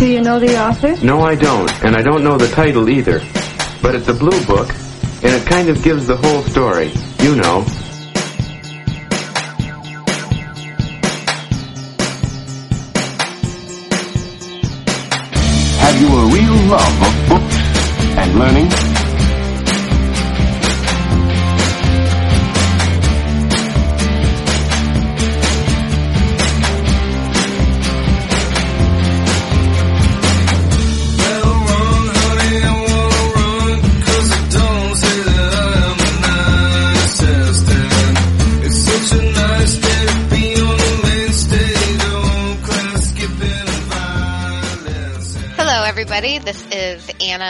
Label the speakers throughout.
Speaker 1: Do you know the author?
Speaker 2: No, I don't, and I don't know the title either. But it's a blue book, and it kind of gives the whole story. You know.
Speaker 3: Have you a real love of books and learning?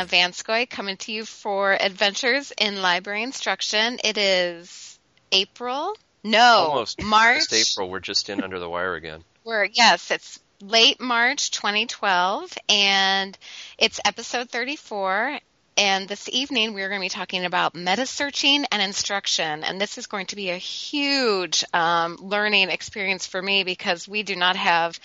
Speaker 4: Anna Vanskoy coming to you for Adventures in Library Instruction. It is April. No,
Speaker 5: Almost
Speaker 4: March.
Speaker 5: Just April. We're just in under the wire again.
Speaker 4: We're yes, it's late March 2012, and it's episode 34. And this evening we're going to be talking about meta searching and instruction, and this is going to be a huge um, learning experience for me because we do not have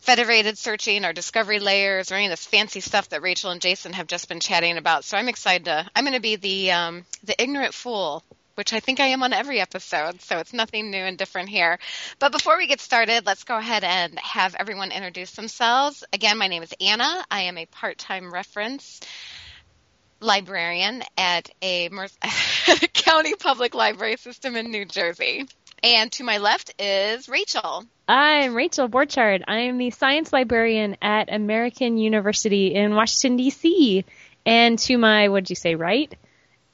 Speaker 4: federated searching or discovery layers or any of this fancy stuff that Rachel and Jason have just been chatting about. So I'm excited to. I'm going to be the um, the ignorant fool, which I think I am on every episode. So it's nothing new and different here. But before we get started, let's go ahead and have everyone introduce themselves. Again, my name is Anna. I am a part-time reference librarian at a county public library system in New Jersey. And to my left is Rachel.
Speaker 6: I'm Rachel Borchardt. I am the science librarian at American University in Washington, D.C. And to my, what'd you say, right?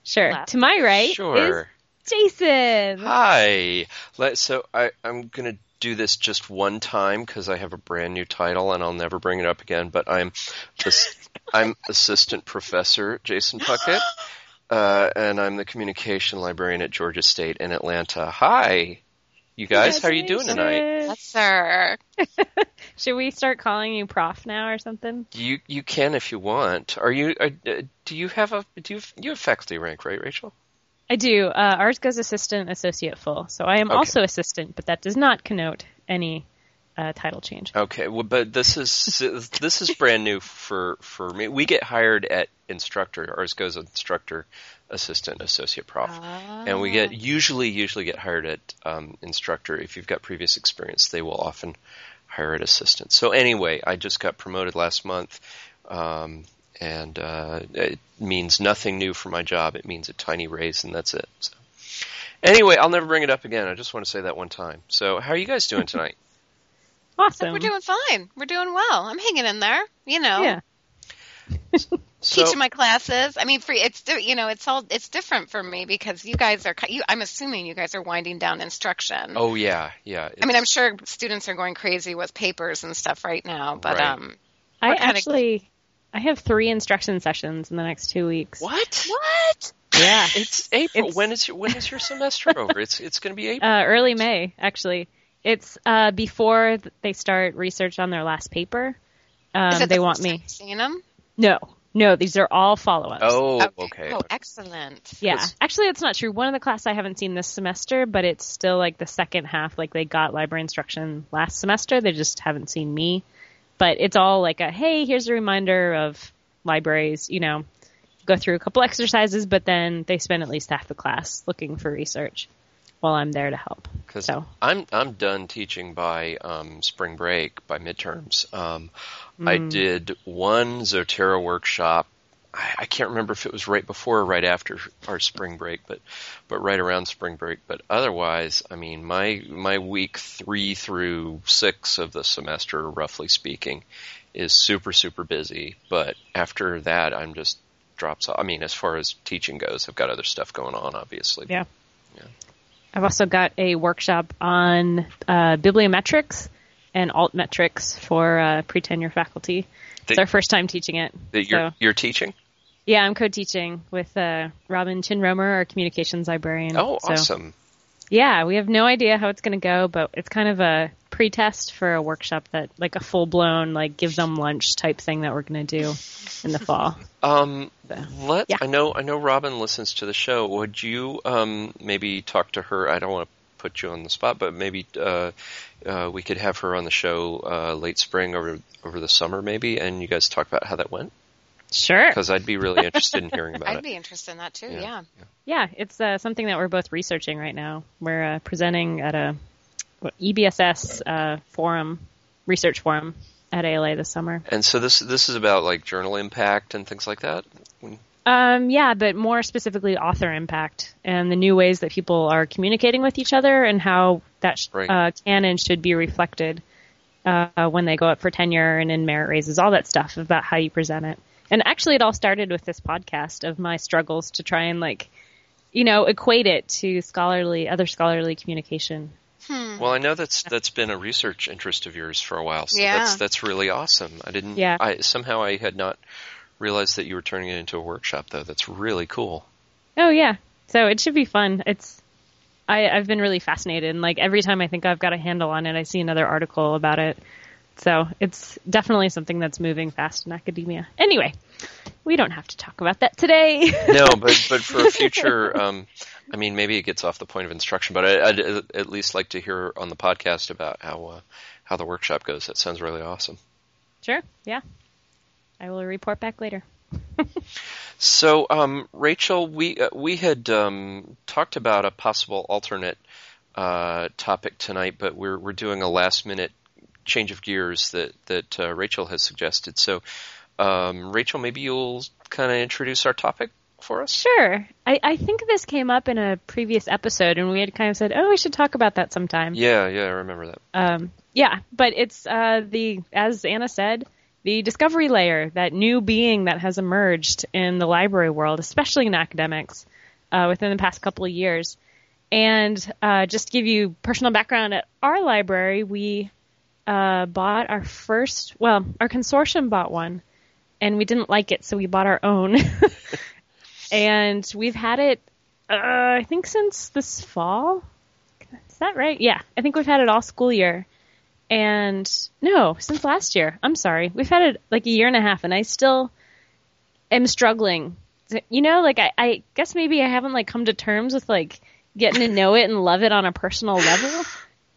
Speaker 6: Sure.
Speaker 4: Left.
Speaker 6: To my right
Speaker 5: Sure.
Speaker 6: is Jason.
Speaker 5: Hi. Let, so I, I'm going to do this just one time because I have a brand new title and I'll never bring it up again. But I'm ass- I'm assistant professor Jason Puckett, uh, and I'm the communication librarian at Georgia State in Atlanta. Hi, you guys. How are you doing tonight?
Speaker 4: Yes, sir.
Speaker 6: Should we start calling you Prof now or something?
Speaker 5: You you can if you want. Are you? Uh, uh, do you have a do you you have faculty rank right, Rachel?
Speaker 6: I do. Uh, ours goes assistant, associate, full. So I am
Speaker 5: Okay.
Speaker 6: also assistant, but that does not connote any uh, title change.
Speaker 5: Okay, well, but this is this is brand new for for me. We get hired at instructor. Ours goes instructor, assistant, associate prof, and we get usually usually get hired at um, instructor. If you've got previous experience, they will often hire at assistant. So anyway, I just got promoted last month. Um, and uh, it means nothing new for my job. It means a tiny raise, and that's it. So. Anyway, I'll never bring it up again. I just want to say that one time. So, how are you guys doing tonight?
Speaker 6: Awesome.
Speaker 4: We're doing fine. We're doing well. I'm hanging in there. You know,
Speaker 6: Yeah.
Speaker 5: So,
Speaker 4: teaching my classes. I mean, free. It's you know, it's all it's different for me because you guys are. ki- You, I'm assuming you guys are winding down instruction.
Speaker 5: oh yeah, yeah.
Speaker 4: I mean, I'm sure students are going crazy with papers and stuff right now, but
Speaker 5: Right.
Speaker 4: um,
Speaker 6: I
Speaker 4: What kind of-
Speaker 6: actually, I have three instruction sessions in the next two weeks.
Speaker 5: what?
Speaker 4: what?
Speaker 6: Yeah.
Speaker 5: It's April.
Speaker 6: It's-
Speaker 5: when is your when is your semester over? It's it's going to be April.
Speaker 6: Uh, early May, actually. It's uh, before they start research on their last paper. Um,
Speaker 4: Is it
Speaker 6: they
Speaker 4: the
Speaker 6: want me.
Speaker 4: you've them?
Speaker 6: No, no, these are all follow-ups.
Speaker 5: oh, okay.
Speaker 4: Oh, excellent.
Speaker 6: Yeah. Actually, that's not true. One of the class I haven't seen this semester, but it's still like the second half. Like they got library instruction last semester. They just haven't seen me. But it's all like a hey, here's a reminder of libraries. You know, go through a couple exercises, but then they spend at least half the class looking for research while I'm there to help.
Speaker 5: Because
Speaker 6: So.
Speaker 5: I'm I'm done teaching by um, spring break by midterms. Um, I
Speaker 6: Mm.
Speaker 5: did one Zotero workshop. I, I can't remember if it was right before or right after our spring break, but but right around spring break. But otherwise, I mean, my my week three through six of the semester, roughly speaking, is super super busy. But after that, I'm just drops off. I mean, as far as teaching goes, I've got other stuff going on, obviously.
Speaker 6: Yeah.
Speaker 5: Yeah.
Speaker 6: I've also got a workshop on uh, bibliometrics and altmetrics for uh, pre-tenure faculty. It's our first time teaching it.
Speaker 5: That you're
Speaker 6: so-
Speaker 5: you're teaching.
Speaker 6: Yeah, I'm co-teaching with uh, Robin Chin Roemer, our communications librarian.
Speaker 5: Oh,
Speaker 6: So,
Speaker 5: awesome.
Speaker 6: Yeah, we have no idea how it's going to go, but it's kind of a pre-test for a workshop that, like a full-blown, like give them lunch type thing that we're going to do in the fall.
Speaker 5: Um,
Speaker 6: So,
Speaker 5: let
Speaker 6: yeah.
Speaker 5: I know I know Robin listens to the show. Would you um maybe talk to her? I don't want to put you on the spot, but maybe uh, uh, we could have her on the show uh, late spring over over the summer, maybe, and you guys talk about how that went.
Speaker 6: Sure.
Speaker 5: Because I'd be really interested in hearing about
Speaker 4: I'd
Speaker 5: it.
Speaker 4: be interested in that too. Yeah.
Speaker 5: yeah.
Speaker 6: Yeah, it's uh, something that we're both researching right now. We're uh, presenting at a what, EBSS uh, forum, research forum at ALA this summer.
Speaker 5: And so this this is about like journal impact and things like that. When-
Speaker 6: Um, yeah, but more specifically, author impact and the new ways that people are communicating with each other and how that sh-
Speaker 5: Right.
Speaker 6: uh, canon should be reflected uh, when they go up for tenure and in merit raises, all that stuff about how you present it. And actually, it all started with this podcast of my struggles to try and like, you know, equate it to scholarly, other scholarly communication.
Speaker 5: Well, I know that's that's been a research interest of yours for a while. So
Speaker 4: Yeah.
Speaker 5: that's that's really awesome. I didn't.
Speaker 6: Yeah.
Speaker 5: I somehow I had not realized that you were turning it into a workshop though. That's really cool.
Speaker 6: Oh yeah, so it should be fun. It's I, I've been really fascinated, and like every time I think I've got a handle on it, I see another article about it. So it's definitely something that's moving fast in academia. Anyway, we don't have to talk about that today.
Speaker 5: no, but but for a future, um, I mean, maybe it gets off the point of instruction, but I, I'd at least like to hear on the podcast about how uh, how the workshop goes. That sounds really awesome.
Speaker 6: sure, yeah. I will report back later.
Speaker 5: So, um, Rachel, we uh, we had um, talked about a possible alternate uh, topic tonight, but we're we're doing a last minute change of gears that that uh, Rachel has suggested. So, um, Rachel, maybe you'll kind of introduce our topic for us.
Speaker 6: Sure. I, I think this came up in a previous episode, and we had kind of said, "Oh, we should talk about that sometime."
Speaker 5: Yeah, yeah, I remember that.
Speaker 6: Um, yeah, but it's uh, the as Anna said, the discovery layer, that new being that has emerged in the library world, especially in academics, uh, within the past couple of years. And uh, just to give you personal background, at our library, we uh, bought our first, well, our consortium bought one, and we didn't like it, so we bought our own. and we've had it, uh, I think, since this fall. Is that right? Yeah, I think we've had it all school year. And no, since last year. I'm sorry. We've had it like a year and a half, and I still am struggling. You know, like I, I guess maybe I haven't like come to terms with like getting to know it and love it on a personal level.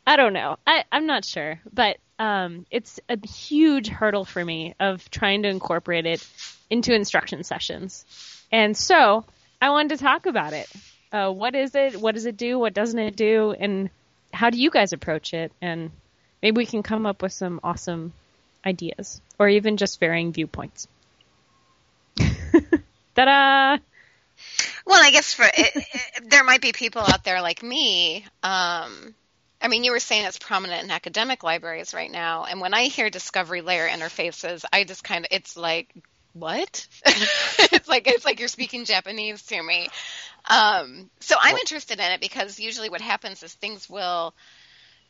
Speaker 6: I don't know. I, I'm not sure, but um, it's a huge hurdle for me of trying to incorporate it into instruction sessions. And so I wanted to talk about it. Uh, what is it? What does it do? What doesn't it do? And how do you guys approach it? And maybe we can come up with some awesome ideas or even just varying viewpoints. Ta-da!
Speaker 4: Well, I guess for it, it, there might be people out there like me. Um, I mean, you were saying it's prominent in academic libraries right now, and when I hear discovery layer interfaces, I just kind of it's like what? it's like it's like you're speaking Japanese to me. Um, so I'm interested in it because usually what happens is things will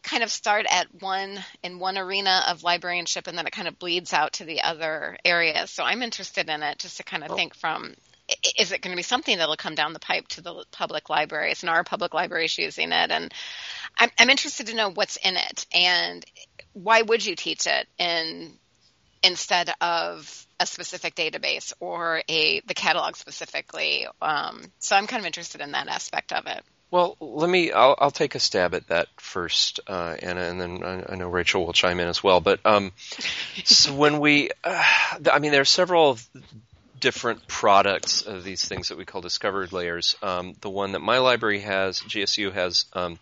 Speaker 4: kind of start at one in one arena of librarianship and then it kind of bleeds out to the other areas. So I'm interested in it just to kind of think from is it going to be something that'll come down the pipe to the public libraries? And our public libraries using it? And I'm, I'm interested to know what's in it and why would you teach it in instead of a specific database or a the catalog specifically? Um, so i'm kind of interested in that aspect of it
Speaker 5: Well, let me. I'll, I'll take a stab at that first, uh, Anna, and then I, I know Rachel will chime in as well. But um, so when we, uh, I mean, there are several different products of these things that we call discovered layers. Um, the one that my library has, GSU has um,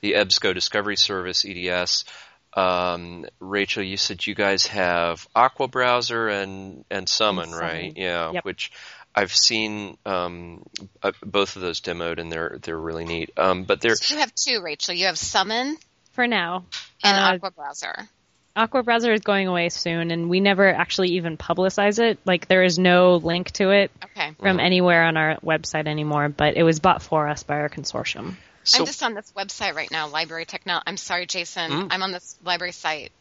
Speaker 5: the EBSCO Discovery Service (EDS). Um, Rachel, you said you guys have Aqua Browser and and Summon,
Speaker 6: And Summon.
Speaker 5: right? Yeah,
Speaker 6: Yep.
Speaker 5: which I've seen um, uh, both of those demoed, and they're they're really neat. Um, but they're
Speaker 4: you have two rachel you have summon
Speaker 6: For now.
Speaker 4: and
Speaker 6: Uh,
Speaker 4: aqua browser
Speaker 6: Aqua Browser is going away soon, and we never actually even publicize it. Like, there is no link to it
Speaker 4: okay
Speaker 6: from anywhere on our website anymore, but it was bought for us by our consortium.
Speaker 5: so
Speaker 4: I'm just on this website right now, Library Technology. I'm sorry, Jason.
Speaker 5: Mm.
Speaker 4: I'm on this library site,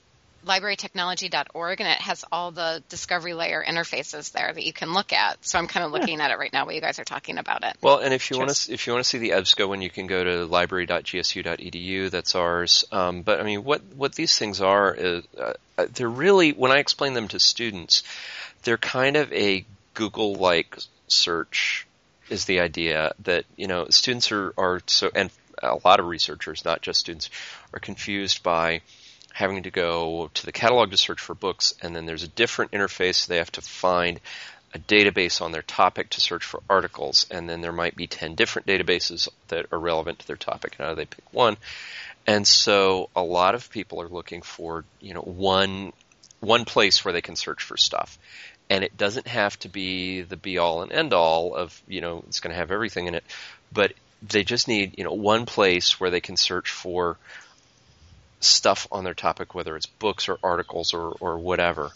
Speaker 4: librarytechnology.org, and it has all the discovery layer interfaces there that you can look at. So I'm kind of looking at it right now while you guys are talking about it.
Speaker 5: Well, and if you want to, if you want to see the EBSCO one, you can go to library.gsu.edu. That's ours. Um, but I mean, what what these things are is uh, uh, they're really when I explain them to students, they're kind of a Google-like search. Is the idea that you know students are are so and a lot of researchers, not just students, are confused by having to go to the catalog to search for books, and then there's a different interface they have to find a database on their topic to search for articles, and then there might be 10 different databases that are relevant to their topic, and how do they pick one? And so a lot of people are looking for, you know, one, one place where they can search for stuff. And it doesn't have to be the be all and end all of, you know, it's going to have everything in it, but they just need, you know, one place where they can search for stuff on their topic, whether it's books or articles or, or whatever.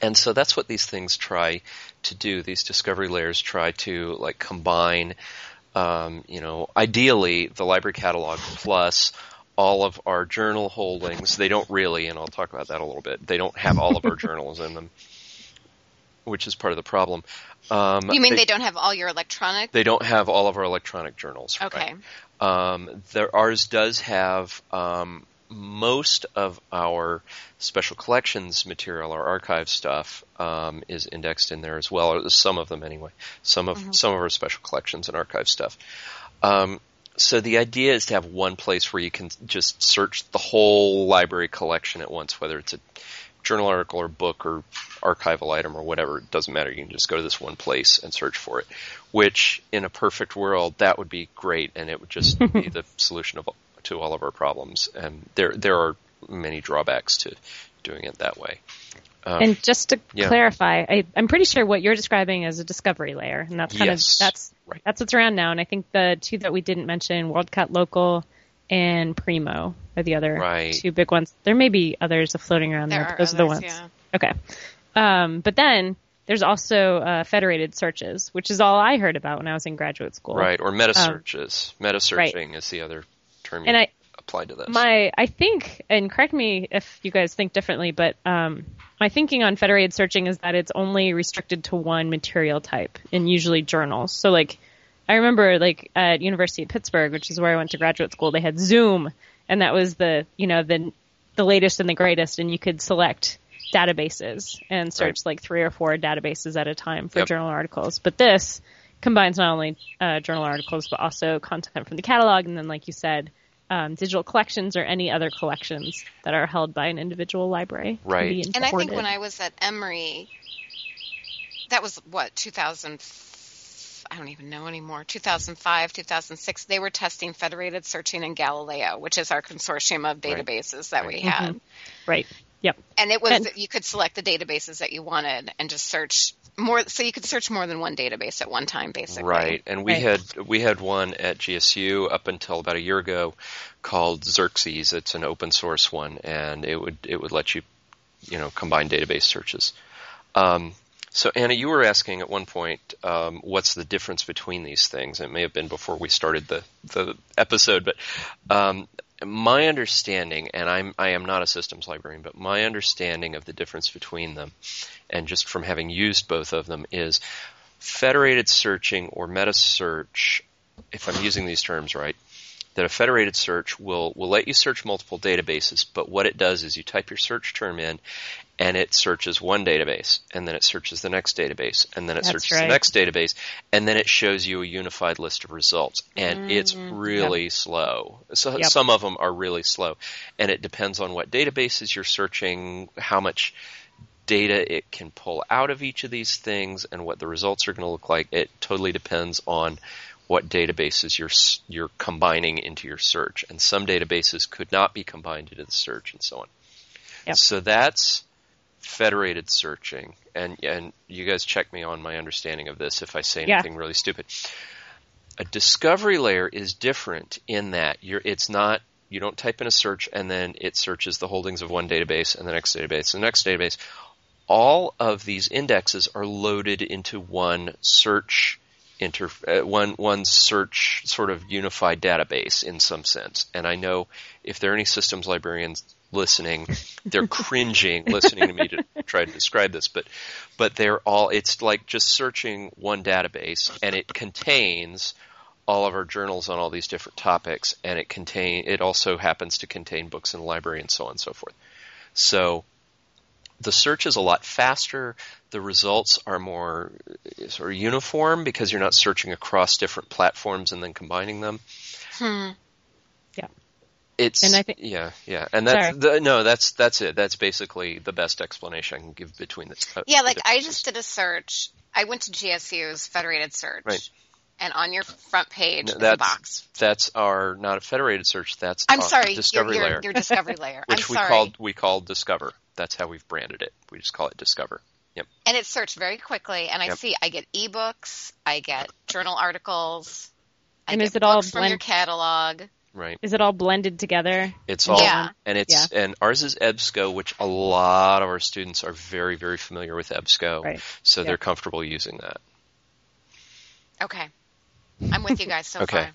Speaker 5: And so that's what these things try to do. These discovery layers try to like combine, um, you know, ideally the library catalog plus all of our journal holdings. They don't really, and I'll talk about that a little bit. They don't have all of our journals in them, which is part of the problem.
Speaker 4: Um, you mean they, they, don't have all your electronic?
Speaker 5: They don't have all of our electronic journals.
Speaker 4: Okay.
Speaker 5: Right? Um, there, ours does have um, most of our special collections material, our archive stuff, um, is indexed in there as well. Or some of them, anyway. Some of mm-hmm. some of our special collections and archive stuff. Um, so the idea is to have one place where you can just search the whole library collection at once, whether it's a journal article or book or archival item or whatever. It doesn't matter. You can just go to this one place and search for it. Which, in a perfect world, that would be great, and it would just be the solution of to all of our problems. And there there are many drawbacks to doing it that way.
Speaker 6: Um, and just to yeah. clarify, I, am pretty sure what you're describing is a discovery layer, and that's kind
Speaker 5: yes,
Speaker 6: of that's right. that's what's around now. And I think the two that we didn't mention, WorldCat Local and Primo, are the other
Speaker 5: right.
Speaker 6: two big ones. There may be others floating around
Speaker 4: there.
Speaker 6: there
Speaker 4: but
Speaker 6: those
Speaker 4: others,
Speaker 6: are the ones.
Speaker 4: Yeah.
Speaker 6: Okay. Um, but then there's also uh, federated searches, which is all I heard about when I was in graduate school.
Speaker 5: Right, or meta searches. Um, meta searching right. is the other term.
Speaker 6: And I
Speaker 5: applied to this.
Speaker 6: My, I think, and correct me if you guys think differently, but um, my thinking on federated searching is that it's only restricted to one material type, and usually journals. So, like, I remember, like, at University of Pittsburgh, which is where I went to graduate school, they had Zoom, and that was the, you know, the the latest and the greatest, and you could select databases and search right. like three or four databases at a time for yep. journal articles. But this combines not only uh, journal articles but also content from the catalog, and then, like you said, um, digital collections or any other collections that are held by an individual library.
Speaker 5: Right.
Speaker 4: And I think when I was at Emory, that was what 2000. I don't even know anymore. 2005, 2006. They were testing federated searching in Galileo, which is our consortium of databases right. that we had. Mm-hmm.
Speaker 6: Right. Yep.
Speaker 4: And it was and, you could select the databases that you wanted and just search more. So you could search more than one database at one time, basically.
Speaker 5: Right. And we
Speaker 6: right.
Speaker 5: had we had one at GSU up until about a year ago called Xerxes. It's an open source one, and it would it would let you you know combine database searches. Um, so Anna, you were asking at one point, um, what's the difference between these things? It may have been before we started the the episode, but um, my understanding, and I'm I am not a systems librarian, but my understanding of the difference between them, and just from having used both of them, is federated searching or meta search. If I'm using these terms right, that a federated search will will let you search multiple databases, but what it does is you type your search term in, and it searches one database, and then it searches the next database, and then it
Speaker 6: That's
Speaker 5: searches
Speaker 6: right.
Speaker 5: the next database, and then it shows you a unified list of results. And
Speaker 6: mm-hmm.
Speaker 5: it's really
Speaker 6: yep.
Speaker 5: slow. So
Speaker 6: yep.
Speaker 5: some of them are really slow, and it depends on what databases you're searching, how much data it can pull out of each of these things, and what the results are going to look like. It totally depends on what databases you're you're combining into your search, and some databases could not be combined into the search, and so on.
Speaker 6: Yep.
Speaker 5: So that's federated searching, and and you guys check me on my understanding of this if I say
Speaker 6: Yeah.
Speaker 5: anything really stupid. A discovery layer is different in that you're it's not you don't type in a search and then it searches the holdings of one database and the next database and the next database. All of these indexes are loaded into one search inter uh, one one search sort of unified database in some sense. And I know if there are any systems librarians listening, they're cringing listening to me to try to describe this, but but they're all it's like just searching one database and it contains all of our journals on all these different topics and it contain it also happens to contain books in the library and so on and so forth. So the search is a lot faster. The results are more sort of uniform because you're not searching across different platforms and then combining them.
Speaker 4: Hmm.
Speaker 5: It's
Speaker 6: And I think-
Speaker 5: yeah, yeah, and that's
Speaker 6: Sorry.
Speaker 5: the, no, that's that's it. That's basically the best explanation I can give between the. uh,
Speaker 4: Yeah,
Speaker 5: the
Speaker 4: like I just did a search. I went to GSU's Federated Search.
Speaker 5: Right.
Speaker 4: And on your front page
Speaker 5: No,
Speaker 4: is a
Speaker 5: that's-
Speaker 4: box.
Speaker 5: That's our not a federated search. That's
Speaker 4: I'm
Speaker 5: our
Speaker 4: sorry, your,
Speaker 5: Discovery
Speaker 4: your,
Speaker 5: layer,
Speaker 4: your discovery layer.
Speaker 5: which
Speaker 4: I'm
Speaker 5: we
Speaker 4: sorry.
Speaker 5: called we called Discover. That's how we've branded it. We just call it Discover. Yep.
Speaker 4: and it searched very quickly and I
Speaker 5: Yep.
Speaker 4: see I get ebooks, I get journal articles, I
Speaker 6: And
Speaker 4: get
Speaker 6: is it all
Speaker 4: books from your catalog.
Speaker 5: Right.
Speaker 6: Is it all blended together?
Speaker 5: It's all
Speaker 4: Yeah.
Speaker 5: and it's and ours is EBSCO, which a lot of our students are very very familiar with EBSCO,
Speaker 6: Right.
Speaker 5: so
Speaker 6: Yeah.
Speaker 5: they're comfortable using that.
Speaker 4: Okay. I'm with you guys so
Speaker 5: Okay.
Speaker 4: far.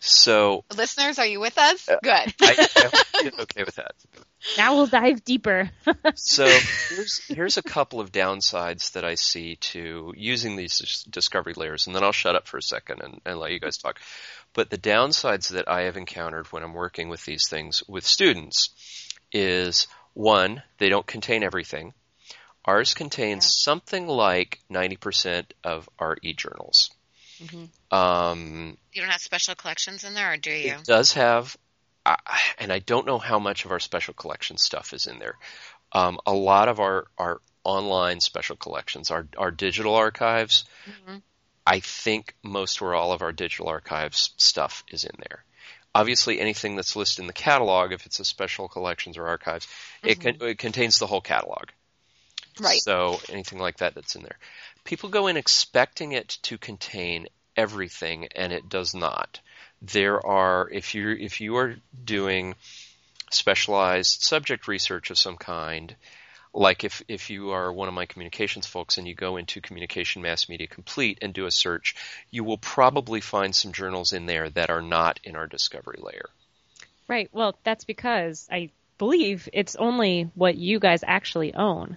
Speaker 5: So
Speaker 4: Listeners, are you with us? Uh, Good.
Speaker 5: I, I'm okay with that.
Speaker 6: Now we'll dive deeper.
Speaker 5: So here's here's a couple of downsides that I see to using these discovery layers, and then I'll shut up for a second and, and let you guys talk. But the downsides that I have encountered when I'm working with these things with students is one, they don't contain everything. Ours contains something like 90% of our e-journals. Um,
Speaker 4: you don't have special collections in there, or do you?
Speaker 5: it does have, I and I don't know how much of our special collection stuff is in there. Um, a lot of our, our online special collections, our, our digital archives, I think most or all of our digital archives stuff is in there. Obviously, anything that's listed in the catalog, if it's a special collections or archives, it, mm-hmm. con- it contains the whole catalog.
Speaker 4: Right.
Speaker 5: So anything like that that's in there. People go in expecting it to contain everything and it does not. There are if you if you are doing specialized subject research of some kind, like if if you are one of my communications folks and you go into communication mass media complete and do a search, you will probably find some journals in there that are not in our discovery layer.
Speaker 6: right. Well, that's because I believe it's only what you guys actually own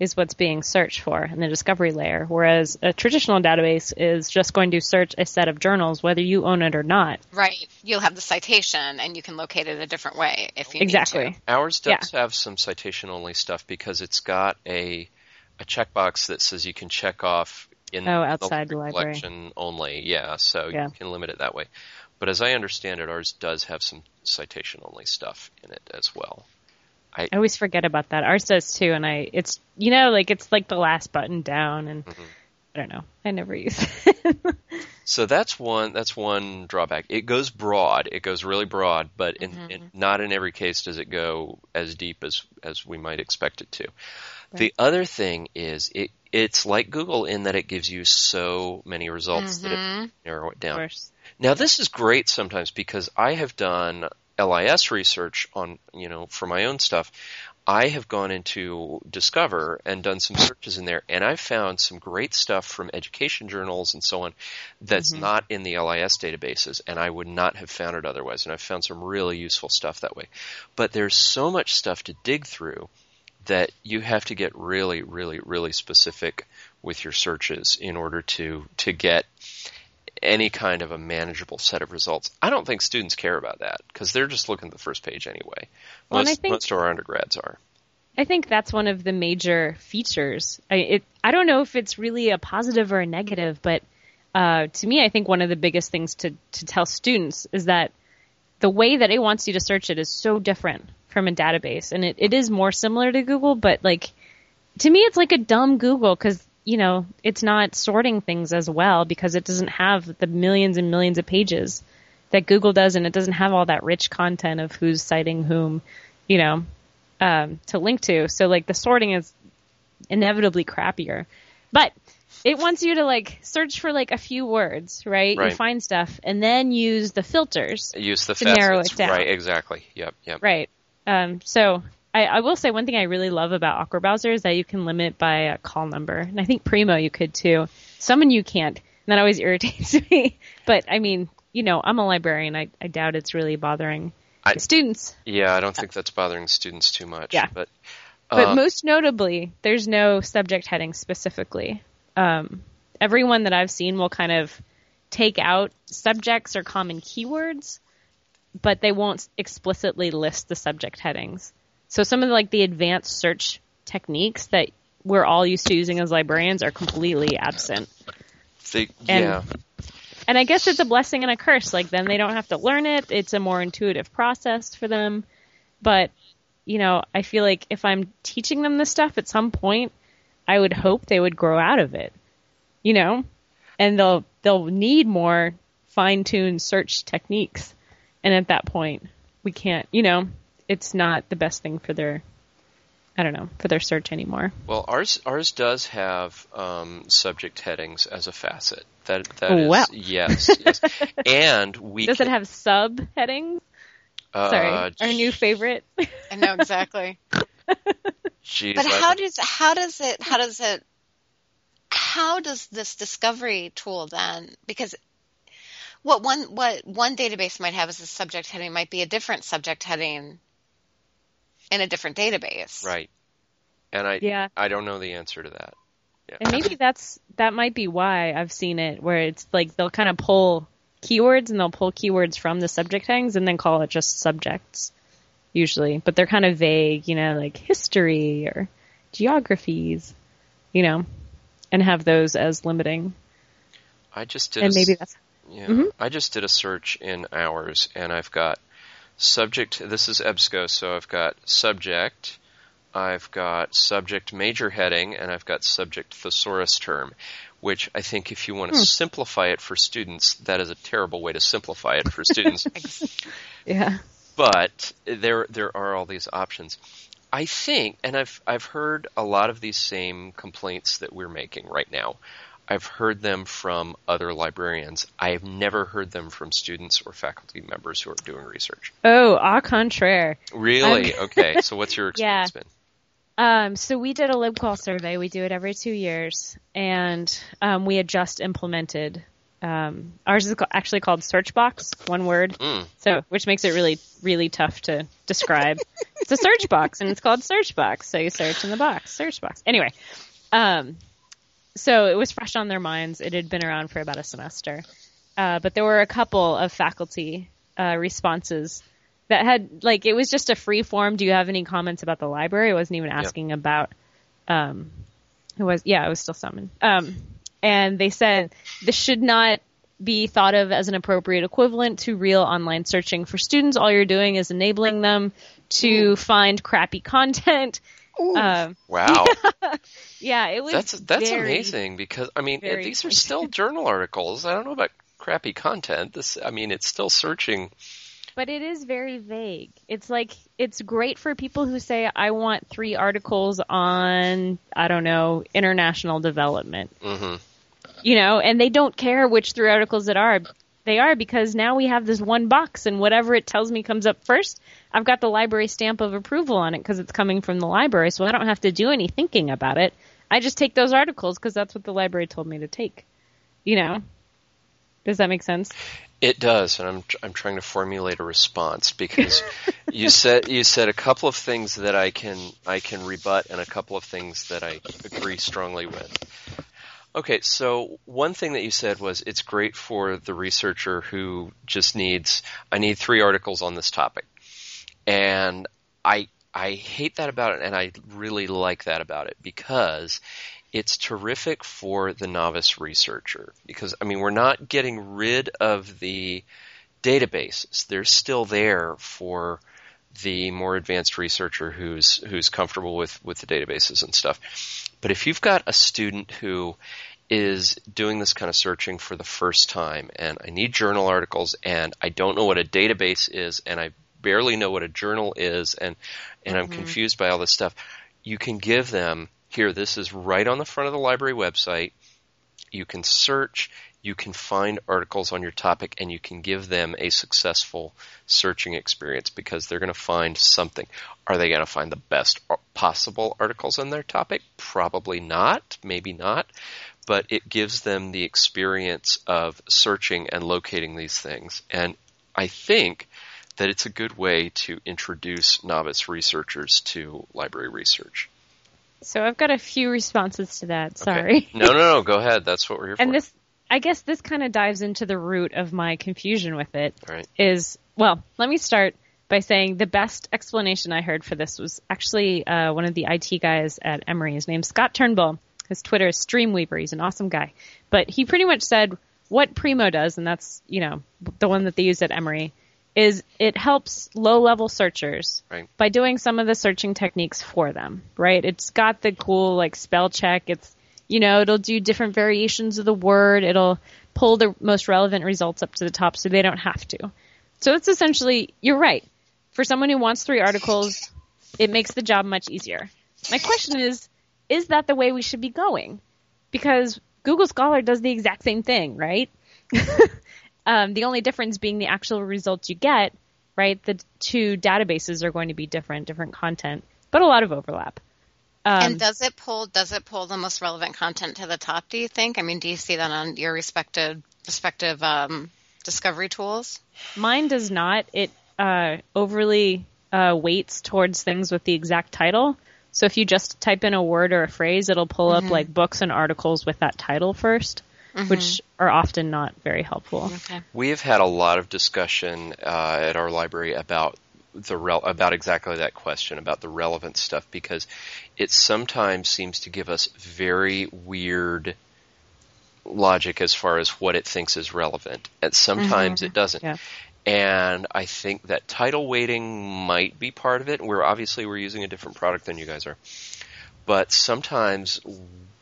Speaker 6: is what's being searched for in the discovery layer, whereas a traditional database is just going to search a set of journals whether you own it or not.
Speaker 4: Right. You'll have the citation, and you can locate it a different way if you need
Speaker 6: Exactly.
Speaker 5: Ours does have some citation only stuff because it's got a a checkbox that says you can check off in
Speaker 6: Oh, outside the library.
Speaker 5: collection only. Yeah, so
Speaker 6: Yeah.
Speaker 5: you can limit it that way. But as I understand it, ours does have some citation only stuff in it as well.
Speaker 6: I always forget about that. Ours does too, and I it's you know like it's like the last button down, and mm-hmm. I don't know. I never use it.
Speaker 5: So that's one. That's one drawback. It goes broad. It goes really broad, but in, mm-hmm. in, not in every case does it go as deep as as we might expect it to. The other thing is it it's like Google in that it gives you so many results that it mm-hmm. narrow it
Speaker 6: of
Speaker 5: down.
Speaker 6: course.
Speaker 5: Now this is great sometimes because I have done LIS research on, you know, for my own stuff. I have gone into Discover and done some searches in there and I've found some great stuff from education journals and so on that's mm-hmm. not in the LIS databases and I would not have found it otherwise and I've found some really useful stuff that way. But there's so much stuff to dig through that you have to get really, really, really specific with your searches in order to to get any kind of a manageable set of results. I don't think students care about that because they're just looking at the first page anyway.
Speaker 6: Well,
Speaker 5: Most,
Speaker 6: think-
Speaker 5: most of our undergrads are.
Speaker 6: I think that's one of the major features. I, it, I don't know if it's really a positive or a negative, but uh, to me, I think one of the biggest things to, to tell students is that the way that it wants you to search it is so different from a database. And it, it is more similar to Google, but like, to me, it's like a dumb Google because, you know, it's not sorting things as well because it doesn't have the millions and millions of pages that Google does and it doesn't have all that rich content of who's citing whom, you know, um, to link to. So like the sorting is inevitably crappier, but it wants you to like search for like a few words, right?
Speaker 5: Right.
Speaker 6: You find stuff and then use the filters,
Speaker 5: Use the
Speaker 6: To narrow it down.
Speaker 5: Right, exactly. Yep, yep.
Speaker 6: right? Um, so I, I will say one thing I really love about Aqua Browser is that you can limit by a call number, and I think Primo you could too. Summon you can't, and that always irritates me. But I mean, you know, I'm a librarian. I, I doubt it's really bothering
Speaker 5: I-
Speaker 6: students.
Speaker 5: Yeah, I don't think that's bothering students too much.
Speaker 6: Yeah.
Speaker 5: But,
Speaker 6: But
Speaker 5: uh,
Speaker 6: most notably, there's no subject heading specifically. Um, everyone that I've seen will kind of take out subjects or common keywords, but they won't explicitly list the subject headings. So some of the, like the advanced search techniques that we're all used to using as librarians are completely absent.
Speaker 5: they,
Speaker 6: and-
Speaker 5: yeah.
Speaker 6: And I guess it's a blessing and a curse. Like then they don't have to learn it. It's a more intuitive process for them. But, you know, I feel like if I'm teaching them this stuff at some point, I would hope they would grow out of it. You know? And they'll they'll need more fine-tuned search techniques. And at that point, we can't, you know, it's not the best thing for their I don't know for their search anymore.
Speaker 5: Well, ours ours does have um, subject headings as a facet. That that
Speaker 6: Oh,
Speaker 5: is
Speaker 6: wow.
Speaker 5: yes, yes, and we
Speaker 6: Does
Speaker 5: can,
Speaker 6: it have sub headings?
Speaker 5: uh,
Speaker 6: Sorry, our new favorite.
Speaker 4: I know exactly.
Speaker 5: geez,
Speaker 4: But how does how does it how does it how does this discovery tool then because what one what one database might have as a subject heading might be a different subject heading in a different database.
Speaker 5: right? And I
Speaker 6: Yeah.
Speaker 5: I don't know the answer to that. Yeah.
Speaker 6: And maybe that's that might be why I've seen it where it's like they'll kind of pull keywords and they'll pull keywords from the subject headings and then call it just subjects usually. But they're kind of vague, you know, like history or geographies, you know, and have those as limiting.
Speaker 5: I just did
Speaker 6: And
Speaker 5: a
Speaker 6: maybe that's
Speaker 5: Yeah,
Speaker 6: Mhm.
Speaker 5: I just did a search in hours, and I've got subject. This is EBSCO, so I've got subject, I've got subject major heading, and I've got subject thesaurus term. Which I think, if you want to hmm. simplify it for students, that is a terrible way to simplify it for students.
Speaker 6: yeah.
Speaker 5: but there there are all these options. I think, and I've I've heard a lot of these same complaints that we're making right now. I've heard them from other librarians. I've never heard them from students or faculty members who are doing research.
Speaker 6: Oh, au contraire.
Speaker 5: Really? okay. So what's your
Speaker 6: Yeah.
Speaker 5: experience been?
Speaker 6: Um, so we did a libqual survey. We do it every two years, and um, we had just implemented. Um, ours is actually called Searchbox, one word.
Speaker 5: Mm.
Speaker 6: So, which makes it really, really tough to describe. it's a search box, and it's called Searchbox. So you search in the box, Searchbox. Anyway, um, so it was fresh on their minds. It had been around for about a semester, uh, but there were a couple of faculty uh, responses that had like it was just a free form. Do you have any comments about the library? It wasn't even asking about. Um, it was yeah, it was still summoned. Um, and they said this should not be thought of as an appropriate equivalent to real online searching for students. All you're doing is enabling them to find crappy content. Um,
Speaker 5: Wow,
Speaker 6: yeah, it was.
Speaker 5: that's that's
Speaker 6: very-
Speaker 5: amazing because I mean these are still journal articles. I don't know about crappy content. This I mean it's still searching.
Speaker 6: But it is very vague. It's like it's great for people who say I want three articles on I don't know international development.
Speaker 5: hmm
Speaker 6: You know, and they don't care which three articles it are. They are because now we have this one box and whatever it tells me comes up first, I've got the library stamp of approval on it because it's coming from the library, so I don't have to do any thinking about it. I just take those articles because that's what the library told me to take. You know? Does that make sense?
Speaker 5: It does, and I'm I'm trying to formulate a response because you said you said a couple of things that I can I can rebut and a couple of things that I agree strongly with. Okay, so one thing that you said was it's great for the researcher who just needs I need three articles on this topic. And I I hate that about it and I really like that about it because it's terrific for the novice researcher because I mean we're not getting rid of the databases. They're still there for the more advanced researcher who's who's comfortable with with the databases and stuff. But if you've got a student who is doing this kind of searching for the first time and I need journal articles and I don't know what a database is and I barely know what a journal is and and I'm mm-hmm. confused by all this stuff, you can give them here this is right on the front of the library website. You can search, you can find articles on your topic and you can give them a successful searching experience because they're going to find something. Are they going to find the best possible articles on their topic? Probably not, maybe not, but it gives them the experience of searching and locating these things. And I think that it's a good way to introduce novice researchers to library research.
Speaker 6: So I've got a few responses to that.
Speaker 5: Okay.
Speaker 6: Sorry.
Speaker 5: No, no, no. Go ahead. That's what we're here
Speaker 6: and
Speaker 5: for.
Speaker 6: this I guess this kind of dives into the root of my confusion with it.
Speaker 5: Right.
Speaker 6: Is well, let me start by saying the best explanation I heard for this was actually uh, one of the IT guys at Emory. His name's Scott Turnbull. His Twitter is Streamweaver. He's an awesome guy. But he pretty much said what Primo does, and that's you know the one that they use at Emory, is it helps low level searchers
Speaker 5: Right.
Speaker 6: by doing some of the searching techniques for them. Right? It's got the cool like spell check. It's you know it'll do different variations of the word. It'll pull the most relevant results up to the top so they don't have to. So it's essentially you're right. For someone who wants three articles, it makes the job much easier. My question is, is that the way we should be going? Because Google Scholar does the exact same thing, right? um, the only difference being the actual results you get, right? The two databases are going to be different, different content, but a lot of overlap. Um,
Speaker 4: and does it pull does it pull the most relevant content to the top? Do you think? I mean, do you see that on your respective respective um, discovery tools?
Speaker 6: Mine does not. It uh, overly uh, weights towards things with the exact title. So if you just type in a word or a phrase, it'll pull up like books and articles with that title 1st which are often not very helpful.
Speaker 4: Okay.
Speaker 5: We have had a lot of discussion uh, at our library about the rel- about exactly that question about the relevant stuff because it sometimes seems to give us very weird logic as far as what it thinks is relevant, and sometimes it doesn't.
Speaker 6: Yeah.
Speaker 5: And I think that title weighting might be part of it. We're obviously we're using a different product than you guys are, but sometimes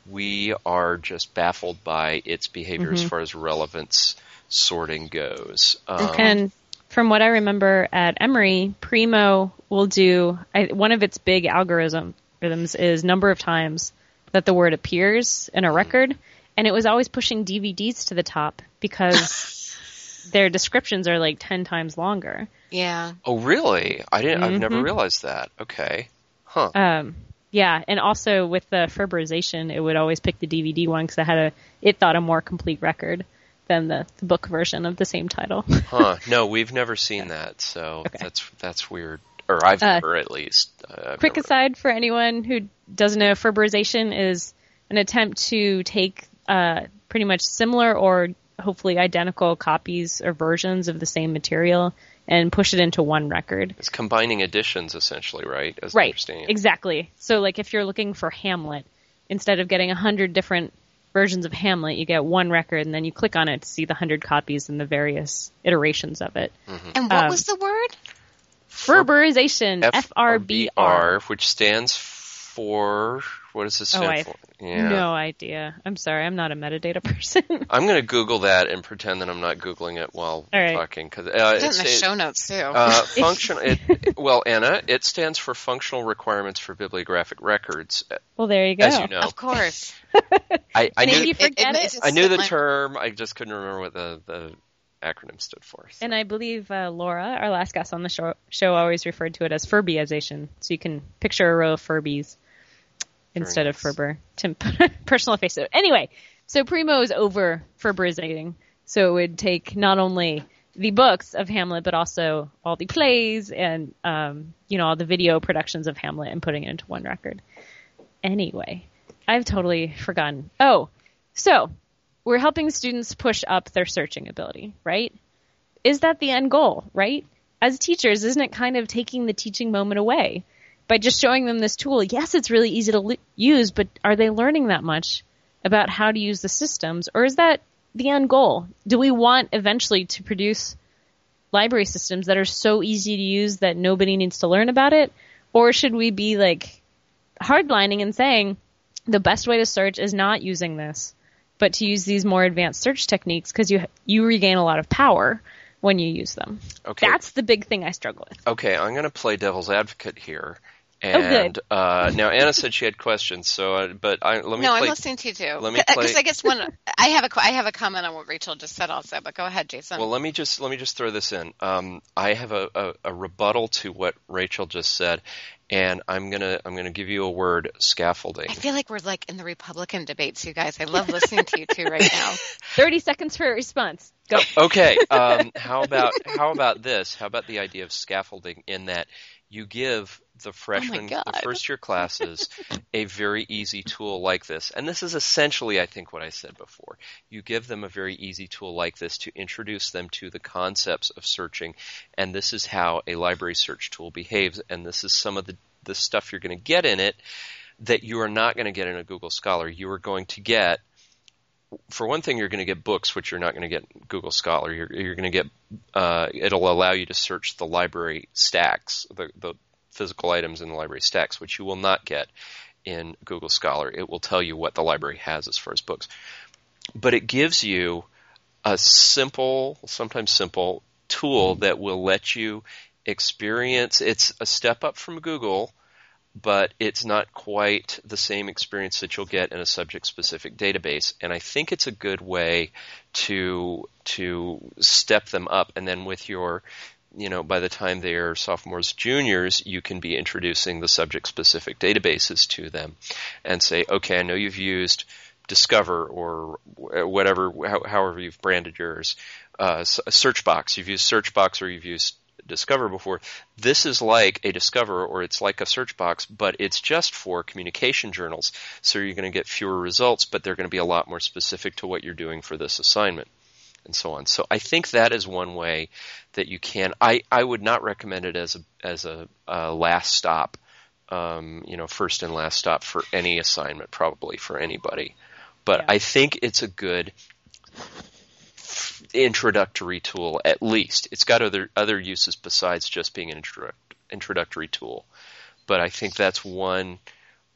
Speaker 5: we are just baffled by its behavior as far as relevance sorting goes. Um,
Speaker 6: And from what I remember at Emory, Primo will do I, one of its big algorithm rhythms is number of times that the word appears in a record, and it was always pushing DVDs to the top because their descriptions are like ten times longer.
Speaker 4: Yeah.
Speaker 5: Oh, really? I didn't. I've
Speaker 6: Mm-hmm.
Speaker 5: never realized that. Okay. Huh.
Speaker 6: Um, yeah, and also with the FRBRization, it would always pick the DVD one because it had a it thought a more complete record than the, the book version of the same title.
Speaker 5: huh. No, we've never seen that. So
Speaker 6: Okay.
Speaker 5: that's that's weird. Or I've
Speaker 6: Uh,
Speaker 5: never, at least. Uh,
Speaker 6: Quick
Speaker 5: never-
Speaker 6: aside for anyone who doesn't know, FRBRization is an attempt to take uh, pretty much similar or hopefully identical copies or versions of the same material and push it into one record.
Speaker 5: It's combining editions, essentially, right? As
Speaker 6: Right. Exactly. So like if you're looking for Hamlet, instead of getting a hundred different versions of Hamlet, you get one record and then you click on it to see the hundred copies and the various iterations of it.
Speaker 4: And what
Speaker 6: Um,
Speaker 4: was the word?
Speaker 6: FRBRization. F R B R.
Speaker 5: which stands for what does this
Speaker 6: Oh,
Speaker 5: stand
Speaker 6: I-
Speaker 5: for? Yeah.
Speaker 6: No idea. I'm sorry. I'm not a metadata person.
Speaker 5: I'm going to Google that and pretend that I'm not googling it while
Speaker 6: All right.
Speaker 5: talking because uh,
Speaker 4: Put
Speaker 5: it's
Speaker 4: in the
Speaker 5: it-
Speaker 4: show notes too.
Speaker 5: uh, function. It, well, Anna, it stands for Functional Requirements for Bibliographic Records.
Speaker 6: well, there you go.
Speaker 5: As you know,
Speaker 4: of course.
Speaker 5: I, I
Speaker 6: Maybe
Speaker 5: knew
Speaker 6: you forget it?
Speaker 4: just
Speaker 5: I knew the
Speaker 4: slipped
Speaker 5: term. I just couldn't remember what the, the acronym stood for. So.
Speaker 6: And I believe uh, Laura, our last guest on the show, show, always referred to it as Furbyization. So you can picture a row of Furbies instead of
Speaker 5: nice.
Speaker 6: Ferber. Tim, personal face. So anyway, so Primo is over Ferberizating. So it would take not only the books of Hamlet, but also all the plays and, um, you know, all the video productions of Hamlet and putting it into one record. Anyway, I've totally forgotten. Oh, so we're helping students push up their searching ability, right? Is that the end goal, right? As teachers, isn't it kind of taking the teaching moment away by just showing them this tool? Yes, it's really easy to l- use, but are they learning that much about how to use the systems, or is that the end goal? Do we want eventually to produce library systems that are so easy to use that nobody needs to learn about it? Or should we be like hardlining and saying the best way to search is not using this, but to use these more advanced search techniques because you you regain a lot of power when you use them.
Speaker 5: Okay.
Speaker 6: That's the big thing I struggle with.
Speaker 5: Okay, I'm going to play devil's advocate here.
Speaker 6: Oh,
Speaker 5: And
Speaker 6: good.
Speaker 5: uh, now Anna said she had questions, so uh, but I, let me
Speaker 4: no,
Speaker 5: play.
Speaker 4: I'm listening to you too.
Speaker 5: let me
Speaker 4: Because
Speaker 5: play-
Speaker 4: I guess one, I have a, qu- I have a comment on what Rachel just said also, but go ahead, Jason.
Speaker 5: Well, let me just let me just throw this in. Um, I have a, a, a rebuttal to what Rachel just said, and I'm gonna I'm gonna give you a word: scaffolding.
Speaker 4: I feel like we're like in the Republican debates, you guys. I love listening to you two right now.
Speaker 6: Thirty seconds for a response. Go.
Speaker 5: okay. Um, how about how about this? How about the idea of scaffolding in that you give the oh freshmen, the first year classes, a very easy tool like this, and this is essentially, I think, what I said before. You give them a very easy tool like this to introduce them to the concepts of searching, and this is how a library search tool behaves, and this is some of the the stuff you're going to get in it that you are not going to get in a Google Scholar. You are going to get for one thing, you're going to get books, which you're not going to get Google Scholar. You're, you're going to get, uh, it'll allow you to search the library stacks, the, the physical items in the library stacks, which you will not get in Google Scholar. It will tell you what the library has as far as books. But it gives you a simple, sometimes simple, tool that will let you experience. It's a step up from Google but it's not quite the same experience that you'll get in a subject specific database. And I think it's a good way to to step them up and then with your you know, by the time they are sophomores, juniors, you can be introducing the subject specific databases to them and say, okay, I know you've used Discover or whatever, however you've branded yours, uh, Searchbox. You've used search box or you've used Discover before. This is like a Discover or it's like a search box, but it's just for communication journals. So you're going to get fewer results, but they're going to be a lot more specific to what you're doing for this assignment and so on. So I think that is one way that you can. I, I would not recommend it as a as a, a last stop, um, you know, first and last stop for any assignment, probably for anybody. But yeah. I think it's a good introductory tool at least. It's got other other uses besides just being an introductory tool. But I think that's one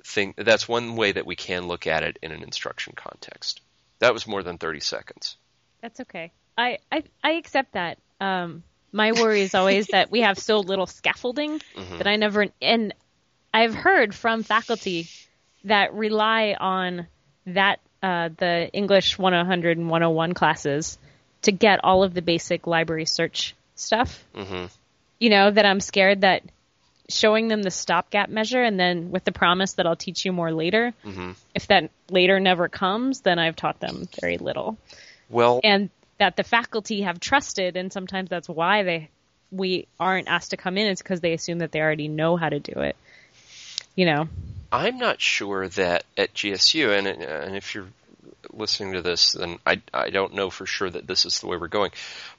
Speaker 5: thing that's one way that we can look at it in an instruction context. That was more than 30 seconds.
Speaker 6: That's okay. I I, I accept that. Um, my worry is always that we have so little scaffolding mm-hmm. that I never and I've heard from faculty that rely on that uh, the English 100 and 101 classes to get all of the basic library search stuff. Mm-hmm. You know, that I'm scared that showing them the stopgap measure and then with the promise that I'll teach you more later, mm-hmm. if that later never comes, then I've taught them very little.
Speaker 5: Well,
Speaker 6: and that the faculty have trusted, and sometimes that's why they we aren't asked to come in is because they assume that they already know how to do it. You know.
Speaker 5: I'm not sure that at GSU, and and if you're listening to this, then I, I don't know for sure that this is the way we're going.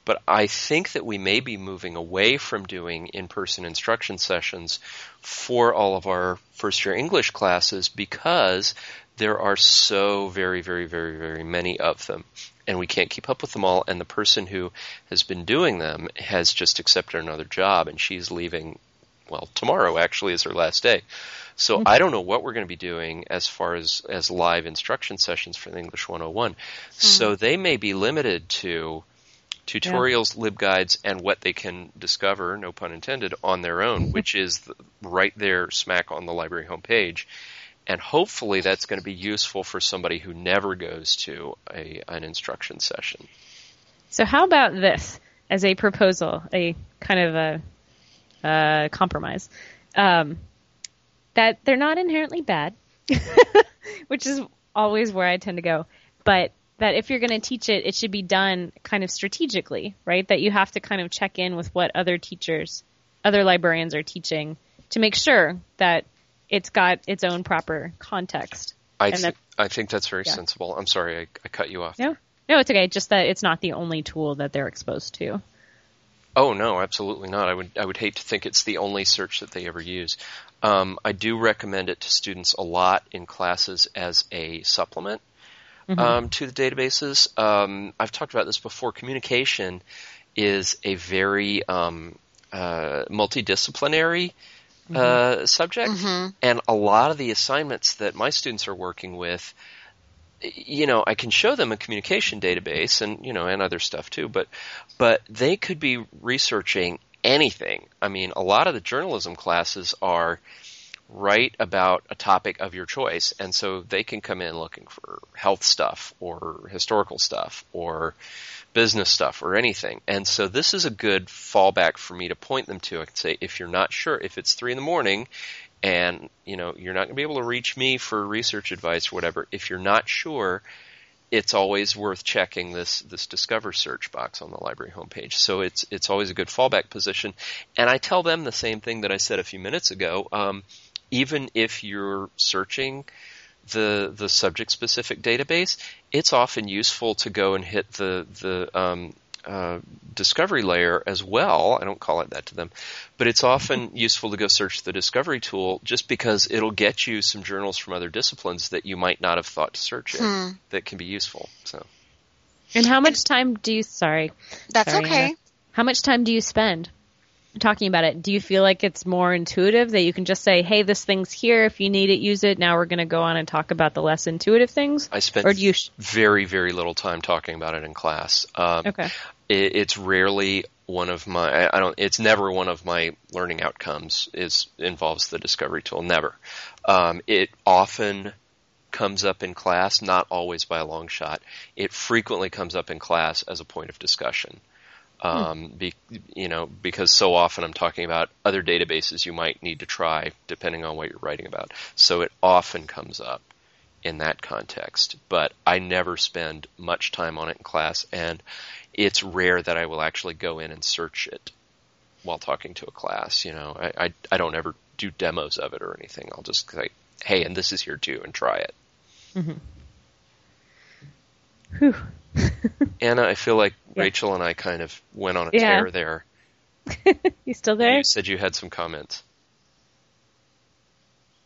Speaker 5: But I think that we may be moving away from doing in person instruction sessions for all of our first year English classes because there are so very, very, very, very many of them. And we can't keep up with them all. And the person who has been doing them has just accepted another job and she's leaving, well, tomorrow actually is her last day. So mm-hmm. I don't know what we're going to be doing as far as, as live instruction sessions for the English 101. Mm-hmm. So they may be limited to tutorials, yeah. libguides, and what they can discover, no pun intended, on their own, which is the, right there smack on the library homepage. And hopefully that's going to be useful for somebody who never goes to a, an instruction session.
Speaker 6: So how about this as a proposal, a kind of a, a compromise? Um, that they're not inherently bad, which is always where I tend to go. But that if you're going to teach it, it should be done kind of strategically, right? That you have to kind of check in with what other teachers, other librarians are teaching to make sure that it's got its own proper context.
Speaker 5: I, th- that, I think that's very yeah. sensible. I'm sorry, I, I cut you off.
Speaker 6: No, no, it's okay. Just that it's not the only tool that they're exposed to.
Speaker 5: Oh no, absolutely not. I would I would hate to think it's the only search that they ever use. Um, I do recommend it to students a lot in classes as a supplement mm-hmm. um, to the databases. Um, I've talked about this before. Communication is a very um, uh, multidisciplinary uh, mm-hmm. subject, mm-hmm. and a lot of the assignments that my students are working with you know, I can show them a communication database and, you know, and other stuff too, but, but they could be researching anything. I mean, a lot of the journalism classes are write about a topic of your choice, and so they can come in looking for health stuff or historical stuff or business stuff or anything. And so this is a good fallback for me to point them to. I can say, if you're not sure, if it's three in the morning and you know you're not going to be able to reach me for research advice or whatever. If you're not sure it's always worth checking this this discover search box on the library homepage. So it's it's always a good fallback position. And i tell them the same thing that i said a few minutes ago. Um, even if you're searching the the subject specific database it's often useful to go and hit the the um, uh, discovery layer as well. I don't call it that to them, but it's often useful to go search the discovery tool just because it'll get you some journals from other disciplines that you might not have thought to search in
Speaker 4: Hmm.
Speaker 5: that can be useful. So
Speaker 6: And how much time do you? Sorry,
Speaker 4: That's
Speaker 6: Sorry,
Speaker 4: okay.
Speaker 6: Anna. How much time do you spend talking about it? Do you feel like it's more intuitive that you can just say, "Hey, this thing's here. If you need it, use it." Now we're going to go on and talk about the less intuitive things.
Speaker 5: I spent
Speaker 6: Or do you? Sh-
Speaker 5: very, very little time talking about it in class. Um,
Speaker 6: okay.
Speaker 5: It, it's rarely one of my I don't it's never one of my learning outcomes is involves the discovery tool never. Um, it often comes up in class not always by a long shot. It frequently comes up in class as a point of discussion. Um, be, you know because so often I'm talking about other databases you might need to try depending on what you're writing about. So it often comes up in that context but I never spend much time on it in class and it's rare that I will actually go in and search it while talking to a class. You know, I, I, I don't ever do demos of it or anything. I'll just say, hey, and this is here too, and try it.
Speaker 6: Whew.
Speaker 5: Anna, I feel like
Speaker 6: Yeah.
Speaker 5: Rachel and I kind of went on a
Speaker 6: Yeah.
Speaker 5: tear there.
Speaker 6: You still there?
Speaker 5: You said you had some comments.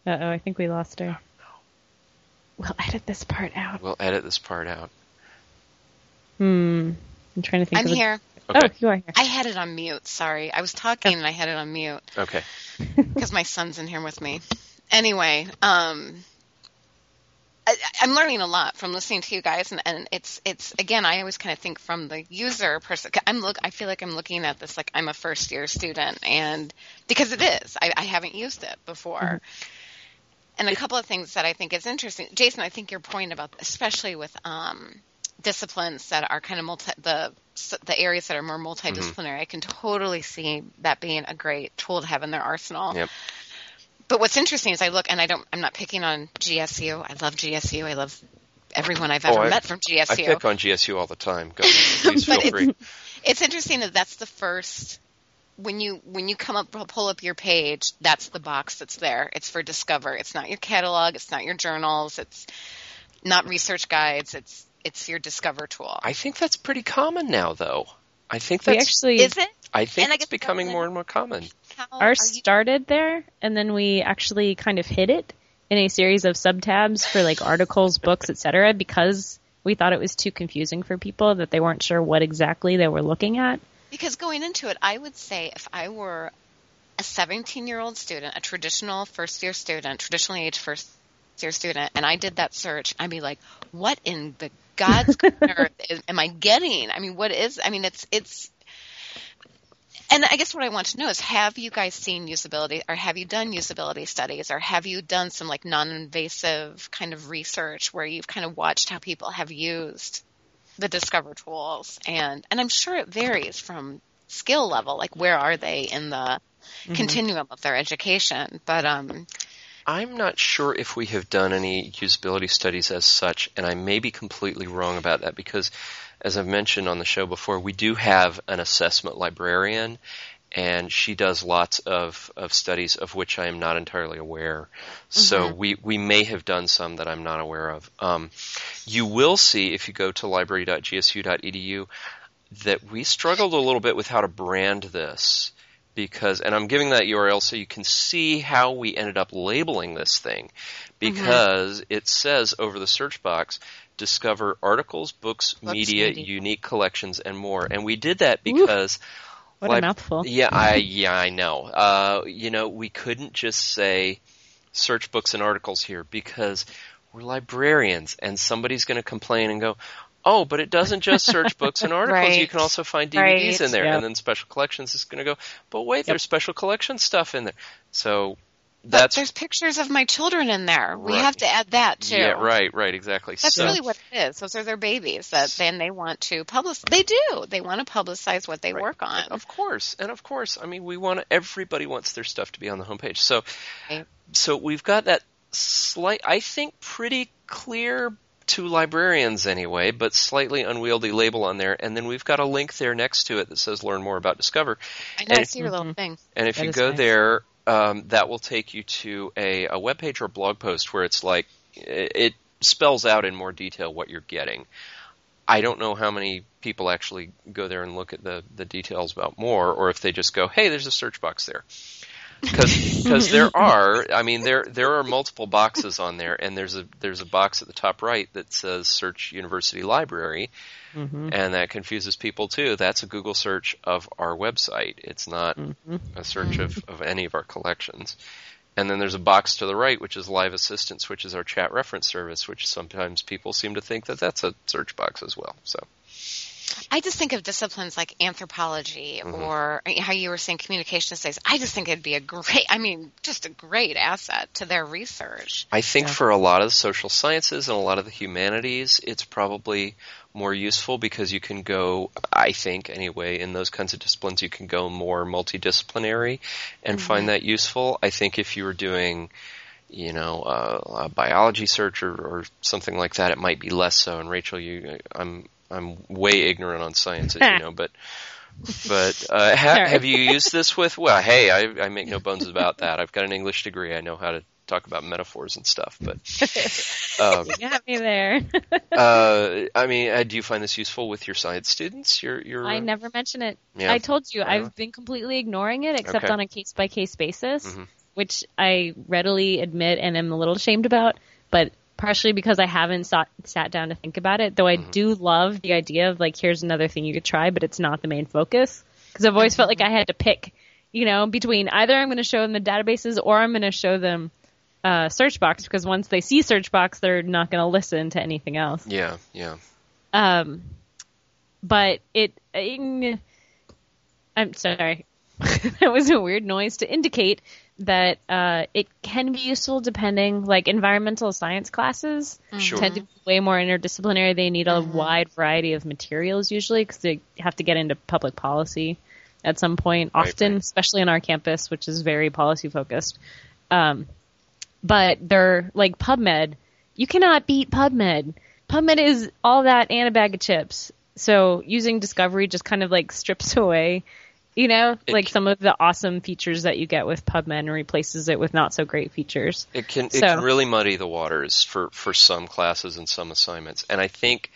Speaker 6: Uh oh, I think we lost her. We'll edit this part out.
Speaker 5: We'll edit this part out.
Speaker 6: Hmm. I'm trying to think.
Speaker 4: I'm
Speaker 6: of a-
Speaker 4: here.
Speaker 5: Okay.
Speaker 6: Oh, you are here.
Speaker 4: I had it on mute. Sorry. I was talking and I had it on mute
Speaker 5: Okay.
Speaker 4: because my son's in here with me. Anyway, um, I, I'm learning a lot from listening to you guys, and, and it's it's again. I always kind of think from the user person. I'm look. I feel like I'm looking at this like I'm a first year student, and because it is, I, I haven't used it before. And a couple of things that I think is interesting, Jason. I think your point about, especially with um, disciplines that are kind of multi the the areas that are more multidisciplinary, I can totally see that being a great tool to have in their arsenal.
Speaker 5: Yep.
Speaker 4: But what's interesting is I look and I don't I'm not picking on GSU. I love GSU. I love everyone I've ever
Speaker 5: Oh, I-
Speaker 4: met from GSU.
Speaker 5: I pick on GSU all the time. Go, please feel
Speaker 4: But it's- it's interesting that that's the first when you when you come up pull up your page that's the box that's there it's for discover it's not your catalog it's not your journals it's not research guides it's it's your discover tool
Speaker 5: I think that's pretty common now, though. I think
Speaker 6: We
Speaker 5: that's.
Speaker 6: actually
Speaker 4: is it
Speaker 5: I think
Speaker 4: and
Speaker 5: it's
Speaker 4: guess
Speaker 5: becoming more and more common.
Speaker 4: How are
Speaker 6: ours
Speaker 4: you-
Speaker 6: started there, and then we actually kind of hid it in a series of subtabs for like articles, books, etc. Because we thought it was too confusing for people that they weren't sure what exactly they were looking at.
Speaker 4: Because going into it, I would say if I were a 17 year old student, a traditional first year student, traditionally aged first year student, and I did that search, I'd be like, what in the God's earth am I getting? I mean, what is, I mean, it's, it's, and I guess what I want to know is have you guys seen usability or have you done usability studies or have you done some like non invasive kind of research where you've kind of watched how people have used the Discover tools and and I'm sure it varies from skill level, like where are they in the continuum of their education. But um
Speaker 5: I'm not sure if we have done any usability studies as such, and I may be completely wrong about that because, as I've mentioned on the show before, we do have an assessment librarian, and she does lots of, of studies of which I am not entirely aware. So we, we may have done some that I'm not aware of. Um, you will see if you go to library.gsu.edu that we struggled a little bit with how to brand this because and I'm giving that URL so you can see how we ended up labeling this thing because it says over the search box discover articles, books,
Speaker 4: Books,
Speaker 5: media,
Speaker 4: media.
Speaker 5: unique collections and more. And we did that because
Speaker 6: What a mouthful.
Speaker 5: Yeah, I yeah, I know. Uh, you know, we couldn't just say search books and articles here because we're librarians and somebody's going to complain and go, "Oh, but it doesn't just search books and articles. You can also find DVDs
Speaker 4: Right.
Speaker 5: in there."
Speaker 6: Yep.
Speaker 5: And then special collections is going to go, "But wait,
Speaker 6: Yep.
Speaker 5: there's special collection stuff in there." So that's
Speaker 4: there's pictures of my children in there. We
Speaker 5: Right.
Speaker 4: have to add that too.
Speaker 5: yeah, right, right, exactly.
Speaker 4: That's
Speaker 5: so,
Speaker 4: really what it is. Those are their babies that then they want to publish. They do. They want to publicize what they
Speaker 5: Right.
Speaker 4: work on.
Speaker 5: Of course, and of course, I mean, we want everybody wants their stuff to be on the homepage. So,
Speaker 4: Right.
Speaker 5: so we've got that slight, I think, pretty clear to librarians anyway, but slightly unwieldy label on there, and then we've got a link there next to it that says "Learn more about Discover."
Speaker 4: I know. I
Speaker 5: And-
Speaker 4: see your little mm-hmm. thing.
Speaker 5: And if
Speaker 6: That
Speaker 5: you go
Speaker 6: nice.
Speaker 5: there, um, that will take you to a, a web page or blog post where it's like it, it spells out in more detail what you're getting. I don't know how many people actually go there and look at the, the details about more, or if they just go, hey, there's a search box there. Because there are, I mean, there there are multiple boxes on there, and there's a there's a box at the top right that says Search University Library, mm-hmm. and that confuses people too. That's a Google search of our website. It's not mm-hmm. a search of, of any of our collections. And then there's a box to the right, which is Live Assistance, which is our chat reference service, which sometimes people seem to think that that's a search box as well. So.
Speaker 4: I just think of disciplines like anthropology mm-hmm. or how you were saying communication studies. I just think it'd be a great, I mean, just a great asset to their research.
Speaker 5: I think yeah. for a lot of the social sciences and a lot of the humanities, it's probably more useful because you can go, I think anyway, in those kinds of disciplines, you can go more multidisciplinary and mm-hmm. find that useful. I think if you were doing, you know, uh, a biology search or, or, something like that, it might be less so. And Rachel, you, I'm I'm way ignorant on science, as you know, but but uh, ha- have you used this with? Well, hey, I, I make no bones about that. I've got an English degree. I know how to talk about metaphors and stuff. But
Speaker 6: um, you got me there.
Speaker 5: uh, I mean, uh, do you find this useful with your science students? Your, your,
Speaker 6: I never mention it. Yeah. I told you I've been completely ignoring it, except okay. on a case by case basis, mm-hmm. which I readily admit and am a little ashamed about. But partially because I haven't sat, sat down to think about it. Though I mm-hmm. do love the idea of like, here's another thing you could try, but it's not the main focus. Because I've always felt like I had to pick, you know, between either I'm going to show them the databases or I'm going to show them uh, search box because once they see search box, they're not going to listen to anything else.
Speaker 5: Yeah, yeah.
Speaker 6: Um, but it, it I'm sorry, that was a weird noise to indicate that uh, it can be useful depending, like environmental science classes
Speaker 5: mm-hmm. sure.
Speaker 6: tend to be way more interdisciplinary. They need a mm-hmm. wide variety of materials usually because they have to get into public policy at some point, right, often, right. especially on our campus, which is very policy focused. Um, but they're like PubMed. You cannot beat PubMed. PubMed is all that and a bag of chips. So using Discovery just kind of like strips away you know, it like can, some of the awesome features that you get with PubMed and replaces it with not so great features.
Speaker 5: It can so. it can really muddy the waters for for some classes and some assignments. And I think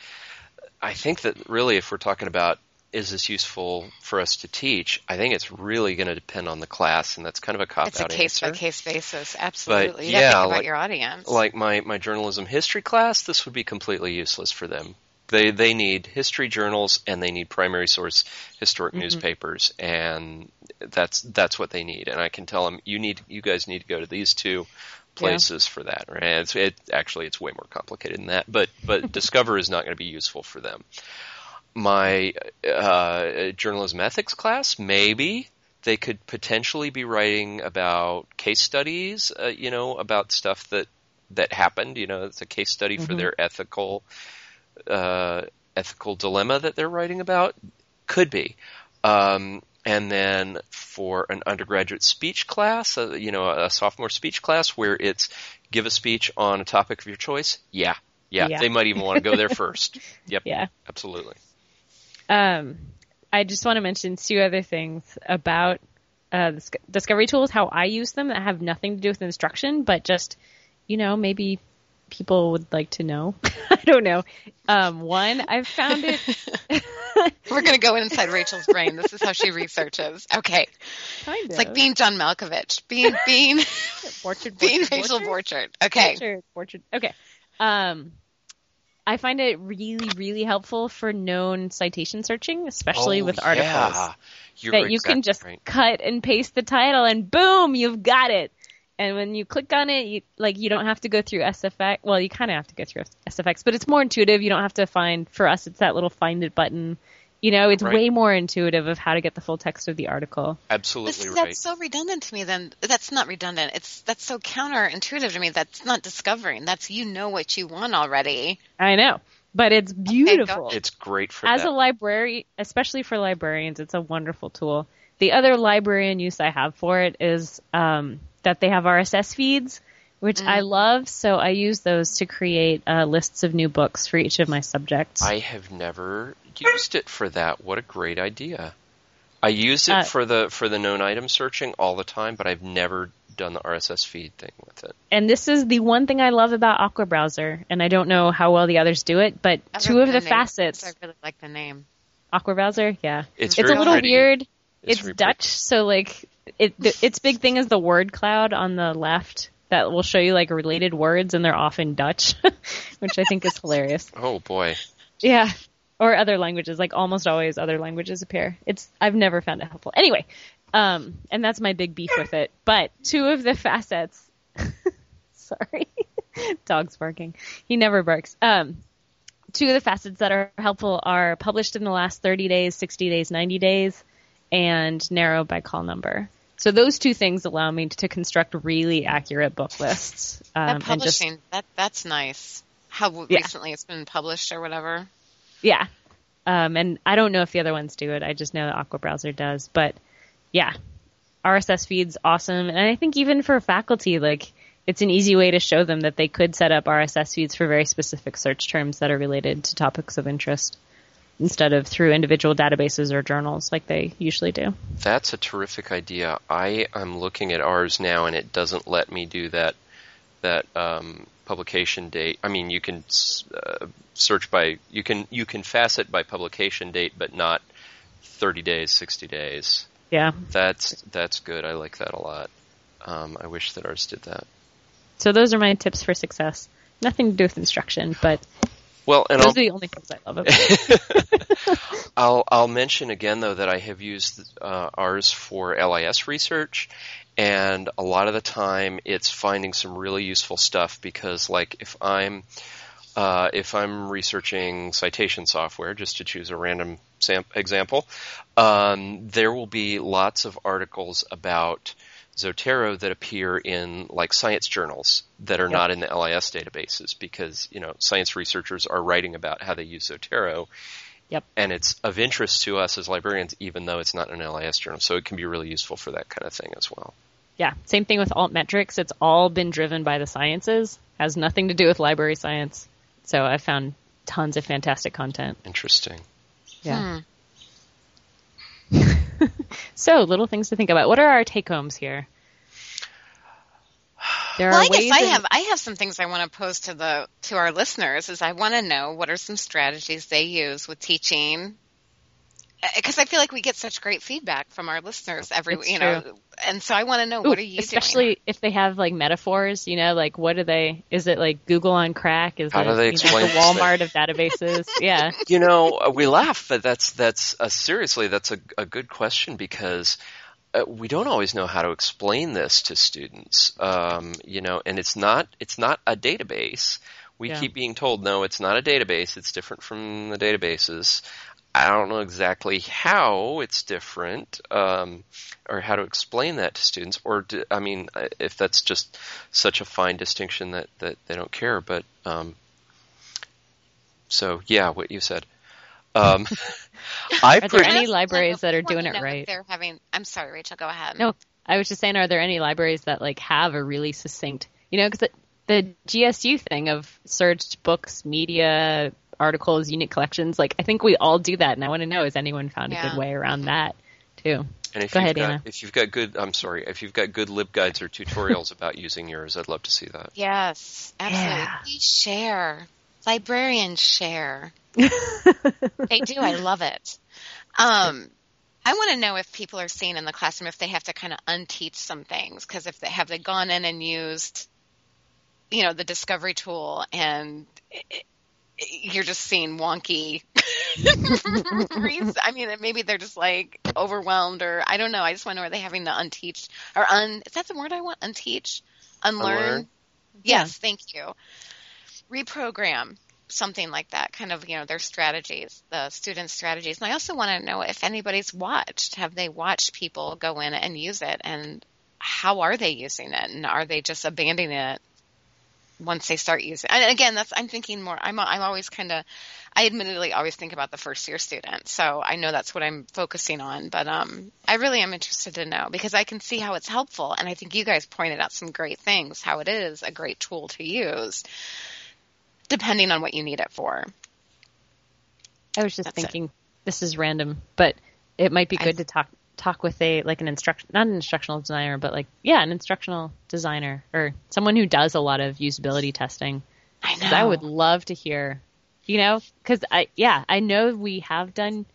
Speaker 5: I think that really if we're talking about is this useful for us to teach? I think it's really going to depend on the class, and that's kind of a cop
Speaker 4: out.
Speaker 5: It's
Speaker 4: a case
Speaker 5: by
Speaker 4: case basis, absolutely.
Speaker 5: But,
Speaker 4: you
Speaker 5: yeah,
Speaker 4: think
Speaker 5: about like,
Speaker 4: your audience.
Speaker 5: Like my my journalism history class, this would be completely useless for them they they need history journals and they need primary source historic mm-hmm. newspapers, and that's that's what they need. And I can tell them you need you guys need to go to these two places yeah. for that. Right? It's it actually it's way more complicated than that, but but Discover is not going to be useful for them. My uh, journalism ethics class, maybe they could potentially be writing about case studies, uh, you know, about stuff that that happened. You know, it's a case study mm-hmm. for their ethical uh, ethical dilemma that they're writing about? Could be. Um, and then for an undergraduate speech class, uh, you know, a sophomore speech class where it's give a speech on a topic of your choice. Yeah, yeah, yeah. they might even want to go there first. Yep.
Speaker 6: Yeah.
Speaker 5: Absolutely.
Speaker 6: Um, I just want to mention two other things about uh, discovery tools, how I use them that have nothing to do with instruction, but just, you know, maybe people would like to know. I don't know. Um, one, I've found it.
Speaker 4: We're going to go inside Rachel's brain. This is how she researches. Okay.
Speaker 6: Kind
Speaker 4: of. It's like being John Malkovich. Being, being,
Speaker 6: Borchardt,
Speaker 4: being Rachel Borchardt. Okay.
Speaker 6: Borchardt, Borchardt. Okay. Um, I find it really, really helpful for known citation searching, especially
Speaker 5: oh,
Speaker 6: with articles.
Speaker 5: Yeah.
Speaker 6: You're that you can just
Speaker 5: right.
Speaker 6: cut and paste the title and boom, you've got it and when you click on it, you, like you don't have to go through SFX. Well, you kind of have to go through SFX, but it's more intuitive. You don't have to find. For us, it's that little find it button. You know, it's
Speaker 5: right.
Speaker 6: way more intuitive of how to get the full text of the article.
Speaker 5: Absolutely
Speaker 4: that's,
Speaker 5: right.
Speaker 4: That's so redundant to me. Then that's not redundant. It's that's so counterintuitive to me. That's not discovering. That's you know what you want already.
Speaker 6: I know, but it's beautiful.
Speaker 5: Okay, it's great for
Speaker 6: as
Speaker 5: that.
Speaker 6: a library, especially for librarians. It's a wonderful tool. The other librarian use I have for it is um, that they have RSS feeds, which mm. I love. So I use those to create uh, lists of new books for each of my subjects.
Speaker 5: I have never used it for that. What a great idea! I use it
Speaker 6: Uh,
Speaker 5: for the for the known item searching all the time, but I've never done the RSS feed thing with it.
Speaker 6: And this is the one thing I love about AquaBrowser, and I don't know how well the others do it, but
Speaker 4: Other
Speaker 6: two of
Speaker 4: than
Speaker 6: the
Speaker 4: name,
Speaker 6: facets.
Speaker 4: I really like the name.
Speaker 6: AquaBrowser, yeah.
Speaker 5: It's,
Speaker 6: It's
Speaker 5: very
Speaker 6: a little
Speaker 5: pretty.
Speaker 6: weird.
Speaker 5: It's
Speaker 6: Dutch, so like it. The, its big thing is the word cloud on the left that will show you like related words, and they're often Dutch, which I think is hilarious.
Speaker 5: Oh boy.
Speaker 6: Yeah. Or other languages, like almost always other languages appear. It's I've never found it helpful. Anyway, um, and that's my big beef with it. But two of the facets sorry. Dog's barking. He never barks. Um two of the facets that are helpful are published in the last 30 days, 60 days, 90 days, and narrow by call number. So those two things allow me to construct really accurate book lists. Um,
Speaker 4: that
Speaker 6: and just
Speaker 4: publishing, that that's nice. How
Speaker 6: Yeah.
Speaker 4: recently it's been published or whatever.
Speaker 6: Yeah. Um, and I don't know if the other ones do it. I just know that AquaBrowser does. But yeah, RSS feed's awesome. And I think even for faculty, like, it's an easy way to show them that they could set up RSS feeds for very specific search terms that are related to topics of interest instead of through individual databases or journals like they usually do.
Speaker 5: That's a terrific idea. I am looking at ours now, and it doesn't let me do that. That um, publication date. I mean, you can uh, search by you can you can facet by publication date, but not thirty days, sixty days.
Speaker 6: Yeah.
Speaker 5: That's that's good. I like that a lot. Um, I wish that ours did that.
Speaker 6: So those are my tips for success. Nothing to do with instruction, but
Speaker 5: Well, and
Speaker 6: those
Speaker 5: I'll,
Speaker 6: are the only things I love about.
Speaker 5: I'll I'll mention again though that I have used uh, ours for LIS research, and a lot of the time it's finding some really useful stuff because like if I'm uh, if I'm researching citation software, just to choose a random sam- example, um, there will be lots of articles about Zotero that appear in like science journals that are
Speaker 6: Yep.
Speaker 5: not in the LIS databases because you know science researchers are writing about how they use Zotero,
Speaker 6: Yep.
Speaker 5: and it's of interest to us as librarians, even though it's not an LIS journal. So it can be really useful for that kind of thing as well.
Speaker 6: Yeah, same thing with altmetrics. It's all been driven by the sciences, has nothing to do with library science. So I found tons of fantastic content.
Speaker 5: Interesting.
Speaker 6: Yeah. Hmm. So little things to think about. What are our take homes here? There
Speaker 4: Well, I guess I
Speaker 6: in-
Speaker 4: have I have some things I want to pose to the to our listeners. Is I want to know what are some strategies they use with teaching. Because I feel like we get such great feedback from our listeners every,
Speaker 6: It's
Speaker 4: you know, and so I want to know what are you doing?
Speaker 6: especially if they have like metaphors, you know, like what do they? Is it like Google on crack? Is
Speaker 5: How
Speaker 6: it
Speaker 5: do they
Speaker 6: you know, the
Speaker 5: this thing?
Speaker 6: Walmart of databases? yeah,
Speaker 5: You know, uh, we laugh, but that's that's uh, seriously that's a, a good question because uh, we don't always know how to explain this to students. Um, you know, and it's not it's not a database. We
Speaker 6: Yeah.
Speaker 5: keep being told no, it's not a database. It's different from the databases. I don't know exactly how it's different, um, or how to explain that to students, or do, I mean, uh, if that's just such a fine distinction that, that they don't care. But um, so, yeah, what you said. Um, I
Speaker 6: Are there
Speaker 5: pretty,
Speaker 6: any libraries that are doing it right?
Speaker 4: They're having. I'm sorry, Rachel. Go ahead.
Speaker 6: No, I was just saying, are there any libraries that like have a really succinct, you know, because the, the GSU thing of searched books, media, articles, unit collections, like I think we all do that, and I want to know has anyone found a
Speaker 4: Yeah.
Speaker 6: good way around that too?
Speaker 5: and if
Speaker 6: Go
Speaker 5: you've
Speaker 6: ahead,
Speaker 5: got,
Speaker 6: Anna.
Speaker 5: if you've got good, I'm sorry, if you've got good libguides or tutorials about using yours, I'd love to see that.
Speaker 4: Yes, absolutely.
Speaker 6: Yeah.
Speaker 4: Please share. Librarians share. they do. I love it. Um, I want to know if people are seeing in the classroom if they have to kind of unteach some things because if they have they gone in and used, you know, the discovery tool and it, it- you're just seeing wonky. I mean, maybe they're just like overwhelmed or I don't know. I just want to know are they having to unteach or un? Is that the word I want? Unteach, unlearn.
Speaker 5: Unlearn?
Speaker 4: Yes, thank you. Reprogram something like that, kind of, you know, their strategies, the students' strategies. And I also want to know if anybody's watched. Have they watched people go in and use it? And how are they using it? And are they just abandoning it once they start using it? And again, that's, I'm thinking more, I'm, I'm always kind of, I admittedly always think about the first year student. So I know that's what I'm focusing on. But um, I really am interested to know because I can see how it's helpful. And I think you guys pointed out some great things, how it is a great tool to use depending on what you need it for.
Speaker 6: I was just
Speaker 4: That's it.
Speaker 6: thinking, this is random, but it might be
Speaker 4: I-
Speaker 6: good to talk talk with a like an instruction not an instructional designer, but like yeah, an instructional designer or someone who does a lot of usability testing.
Speaker 4: I
Speaker 6: 'Cause I would love to hear, you know, because I yeah I know we have done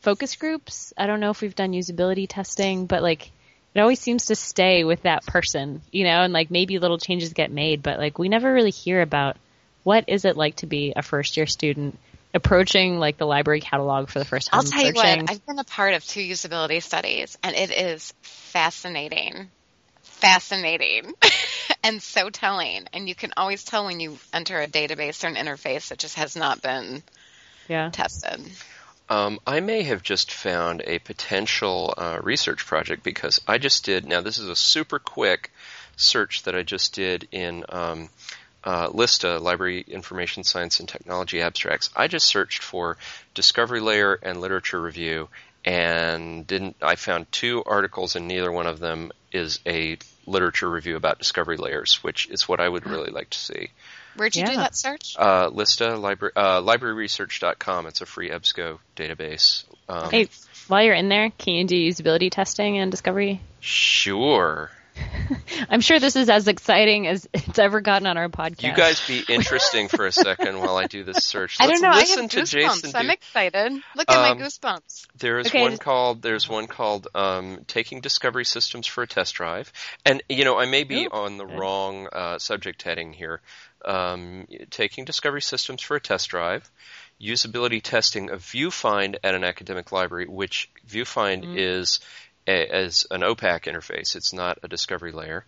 Speaker 6: focus groups. I don't know if we've done usability testing, but like it always seems to stay with that person, you know, and like maybe little changes get made, but like we never really hear about what is it like to be a first year student approaching like the library catalog for the first time.
Speaker 4: I'll tell you what, I've been a part of two usability studies, and it is fascinating. Fascinating. and so telling. And you can always tell when you enter a database or an interface that just has not been
Speaker 6: yeah.
Speaker 4: tested.
Speaker 5: Um, I may have just found a potential uh, research project because I just did. Now, this is a super quick search that I just did in um, uh, LISTA, Library Information Science and Technology Abstracts. I just searched for discovery layer and literature review, and didn't. I found two articles, and neither one of them is a literature review about discovery layers, which is what I would really like to see.
Speaker 4: Where'd you do that search?
Speaker 5: Uh, LISTA, libra- uh, libraryresearch.com. It's a free EBSCO database. Um,
Speaker 6: Hey, while you're in there, can you do usability testing and discovery?
Speaker 5: Sure.
Speaker 6: I'm sure this is as exciting as it's ever gotten on our podcast.
Speaker 5: You guys be interesting for a second while I do this search.
Speaker 4: I
Speaker 5: Let's
Speaker 4: don't know. I
Speaker 5: listen
Speaker 4: have
Speaker 5: to
Speaker 4: goosebumps.
Speaker 5: Jason.
Speaker 4: I'm
Speaker 5: do-
Speaker 4: excited. Look at
Speaker 5: Um,
Speaker 4: my goosebumps.
Speaker 5: There is
Speaker 6: Okay,
Speaker 5: one called there's one called um, taking Discovery Systems for a test drive, and you know I may be
Speaker 6: Ooh,
Speaker 5: on the wrong uh, subject heading here. Um, taking Discovery Systems for a test drive, usability testing of VuFind at an academic library, which VuFind
Speaker 6: Mm-hmm.
Speaker 5: is a, as an OPAC interface. It's not a discovery layer.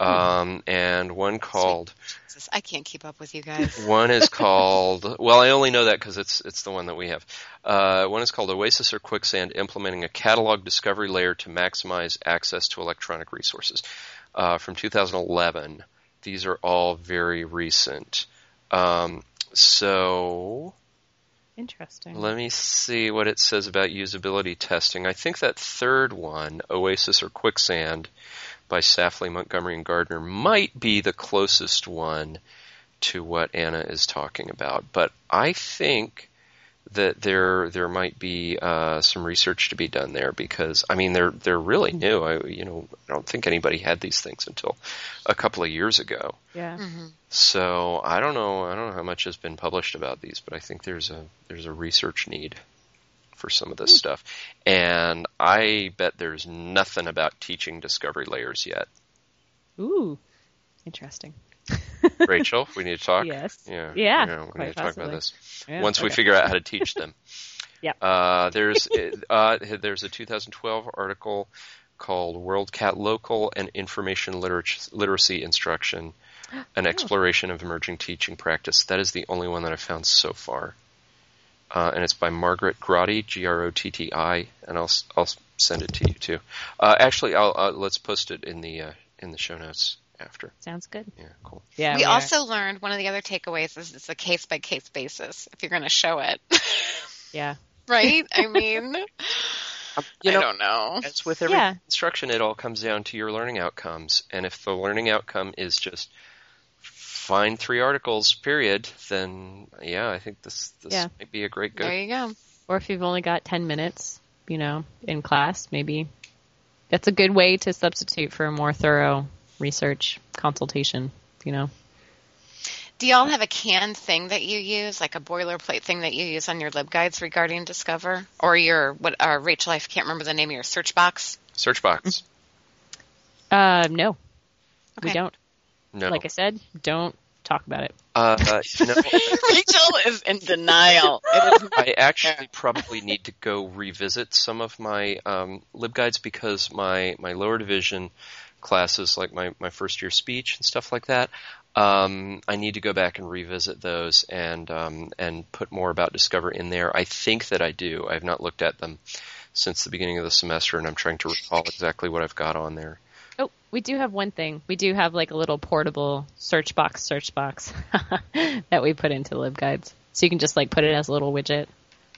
Speaker 6: Hmm.
Speaker 5: Um, and one called
Speaker 4: Jesus, I can't keep up with you guys.
Speaker 5: one is called. Well, I only know that because it's it's the one that we have. Uh, one is called Oasis or Quicksand, implementing a catalog discovery layer to maximize access to electronic resources, uh, from 2011. These are all very recent. Um, so
Speaker 6: Interesting.
Speaker 5: let me see what it says about usability testing. I think that third one, Oasis or Quicksand, by Safley, Montgomery, and Gardner, might be the closest one to what Anna is talking about. But I think that there there might be uh, some research to be done there because I mean they're they're really new. I you know I don't think anybody had these things until a couple of years ago.
Speaker 6: yeah.
Speaker 5: So I don't know. I don't know how much has been published about these, but I think there's a there's a research need for some of this stuff, and I bet there's nothing about teaching discovery layers yet.
Speaker 6: Ooh. Interesting.
Speaker 5: Rachel, we need to talk.
Speaker 6: Yes.
Speaker 5: Yeah.
Speaker 6: Yeah,
Speaker 5: we
Speaker 6: quite
Speaker 5: need to talk about this
Speaker 6: Yeah,
Speaker 5: once we figure out how to teach them.
Speaker 6: Yep.
Speaker 5: Uh, there's uh, there's a 2012 article called WorldCat Local and Information Liter- Literacy Instruction, an exploration of emerging teaching practice. That is the only one that I've found so far. Uh, and it's by Margaret Grotti, G-R-O-T-T-I, and I'll I'll send it to you too. Uh, actually, I'll uh, let's post it in the uh, in the show notes after.
Speaker 6: Sounds good.
Speaker 5: Yeah, cool.
Speaker 6: Yeah.
Speaker 4: we
Speaker 6: are.
Speaker 4: also learned one of the other takeaways is it's a case by case basis if you're going to show it.
Speaker 6: Yeah.
Speaker 4: right? I mean, um,
Speaker 5: You
Speaker 4: I
Speaker 5: know,
Speaker 4: don't know.
Speaker 5: As with every
Speaker 6: Yeah.
Speaker 5: instruction, it all comes down to your learning outcomes. And if the learning outcome is just find three articles, period, then yeah, I think this this
Speaker 6: Yeah.
Speaker 5: might be a great
Speaker 4: go.
Speaker 5: There
Speaker 4: you go.
Speaker 6: Or if you've only got 10 minutes, you know, in class, maybe that's a good way to substitute for a more thorough research consultation, you know.
Speaker 4: Do y'all have a canned thing that you use, like a boilerplate thing that you use on your libguides regarding Discover, or your what? Uh, Rachel, I can't remember the name of your search box.
Speaker 5: Search box.
Speaker 6: Uh, no, we don't.
Speaker 5: No.
Speaker 6: Like I said, don't talk about it.
Speaker 5: uh, uh, you know,
Speaker 4: Rachel is in denial. It is
Speaker 5: I actually probably need to go revisit some of my um, libguides because my, my lower division classes, like my, my first year speech and stuff like that, um, I need to go back and revisit those and um, and put more about Discover in there. I think that I do. I have not looked at them since the beginning of the semester, and I'm trying to recall exactly what I've got on there.
Speaker 6: Oh, we do have one thing. We do have like a little portable search box, search box that we put into libguides. So you can just like put it as a little widget,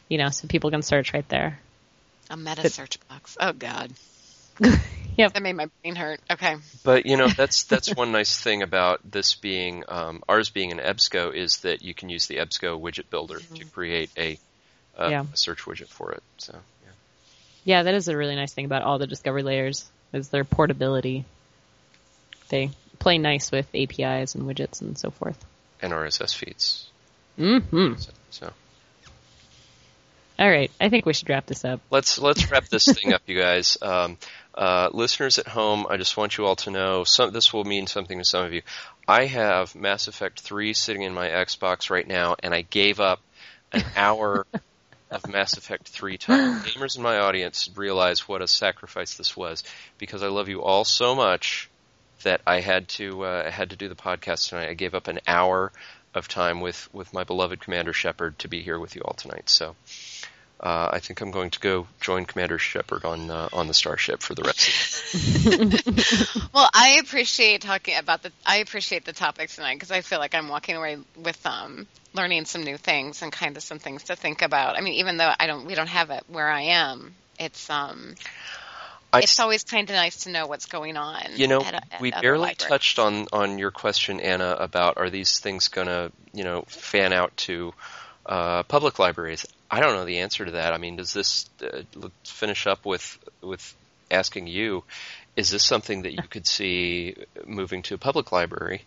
Speaker 6: you know, so people can search right there.
Speaker 4: a meta search box. Oh God,
Speaker 6: Yep.
Speaker 4: that made my brain hurt. Okay.
Speaker 5: But you know that's that's one nice thing about this being um, ours being an EBSCO is that you can use the EBSCO widget builder to create a, uh,
Speaker 6: Yeah.
Speaker 5: a search widget for it. So yeah.
Speaker 6: Yeah, that is a really nice thing about all the Discovery layers is their portability. They play nice with APIs and widgets and so forth.
Speaker 5: And RSS feeds.
Speaker 6: Mm-hmm.
Speaker 5: So, so
Speaker 6: All right, I think we should wrap this up.
Speaker 5: let's let's wrap this thing up, you guys. Um, uh, listeners at home, I just want you all to know some, this will mean something to some of you. I have Mass Effect 3 sitting in my Xbox right now, and I gave up an hour of Mass Effect 3 time. Gamers in my audience realize what a sacrifice this was because I love you all so much that I had to uh, I had to do the podcast tonight. I gave up an hour of time with with my beloved Commander Shepard to be here with you all tonight. So. Uh, I think I'm going to go join Commander Shepard on uh, on the starship for the rest. of
Speaker 4: Well, I appreciate talking about the. I appreciate the topic tonight because I feel like I'm walking away with um learning some new things and kind of some things to think about. I mean, even though I don't, we don't have it where I am. It's um,
Speaker 5: I,
Speaker 4: it's always kind of nice to know what's going on.
Speaker 5: you know,
Speaker 4: at a- at
Speaker 5: we
Speaker 4: other
Speaker 5: barely
Speaker 4: libraries.
Speaker 5: touched on on your question, Anna, about are these things going to you know fan out to uh, public libraries? I don't know the answer to that. I mean, does this uh, let's finish up with with asking you? Is this something that you could see moving to a public library,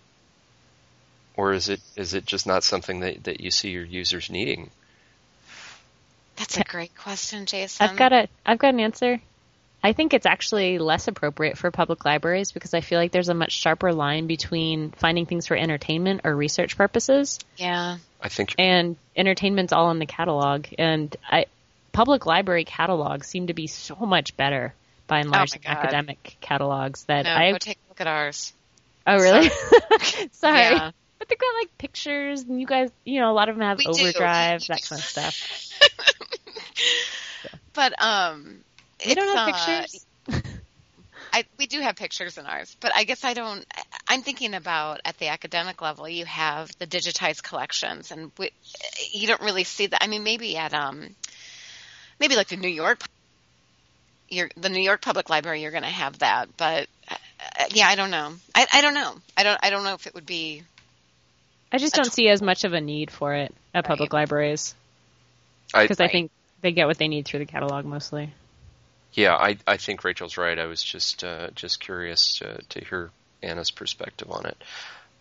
Speaker 5: or is it is it just not something that, that you see your users needing?
Speaker 4: That's a great question, Jason.
Speaker 6: I've got a I've got an answer. I think it's actually less appropriate for public libraries because I feel like there's a much sharper line between finding things for entertainment or research purposes
Speaker 4: Yeah.
Speaker 5: I think
Speaker 6: and entertainment's all in the catalog and I public library catalogs seem to be so much better by and
Speaker 4: Oh
Speaker 6: large
Speaker 4: my
Speaker 6: than
Speaker 4: God.
Speaker 6: academic catalogs that
Speaker 4: No,
Speaker 6: I
Speaker 4: go take a look at ours.
Speaker 6: Oh really? Sorry.
Speaker 4: Yeah.
Speaker 6: But they've got like pictures and you guys you know, a lot of them have
Speaker 4: We do.
Speaker 6: overdrive, that kind of stuff.
Speaker 4: But um,
Speaker 6: You don't have
Speaker 4: uh,
Speaker 6: pictures?
Speaker 4: I, we do have pictures in ours, but I guess I don't. I'm thinking about at the academic level, you have the digitized collections, and we, you don't really see that. I mean, maybe at um, maybe like the New York, you're, the New York Public Library, you're going to have that, but uh, yeah, I don't know. I, I don't know. I don't. I don't know if it would be.
Speaker 6: I just don't
Speaker 4: tw-
Speaker 6: see as much of a need for it at public libraries because I
Speaker 4: Right.
Speaker 6: think they get what they need through the catalog mostly.
Speaker 5: Yeah, I, I think Rachel's right. I was just uh, just curious to, to hear Anna's perspective on it.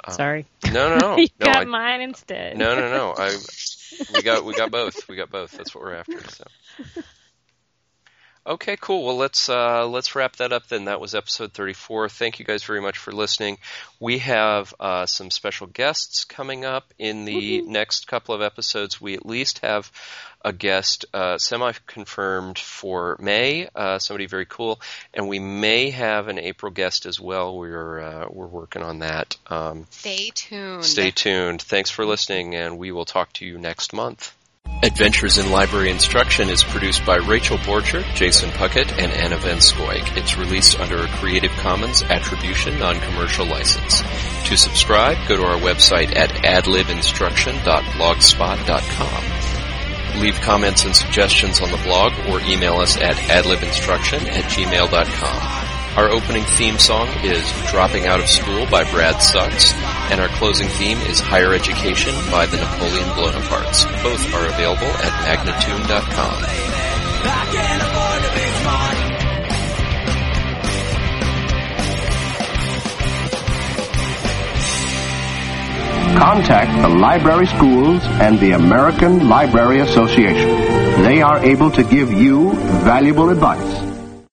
Speaker 5: Um,
Speaker 6: Sorry.
Speaker 5: No, no, no,
Speaker 6: you
Speaker 5: no.
Speaker 6: got
Speaker 5: I,
Speaker 6: mine instead.
Speaker 5: no, no, no. I we got we got both. We got both. That's what we're after. So. Okay, cool. Well, let's uh, let's wrap that up then. That was episode 34. Thank you guys very much for listening. We have uh, some special guests coming up in the next couple of episodes. We at least have a guest uh, semi-confirmed for May, uh, somebody very cool, and we may have an April guest as well. We're uh, we're working on that. Um,
Speaker 4: Stay tuned.
Speaker 5: Stay tuned. Thanks for listening, and we will talk to you next month. Adventures in Library Instruction is produced by Rachel Borchardt, Jason Puckett, and Anna Van. It's released under a Creative Commons Attribution Non-Commercial License. To subscribe, go to our website at adlibinstruction.blogspot.com. Leave comments and suggestions on the blog or email us at adlibinstruction at gmail.com. Our opening theme song is Dropping Out of School by Brad Sucks, and our closing theme is Higher Education by the Napoleon Bonapartes. Both are available at magnatune.com.
Speaker 3: Contact the library schools and the American Library Association. They are able to give you valuable advice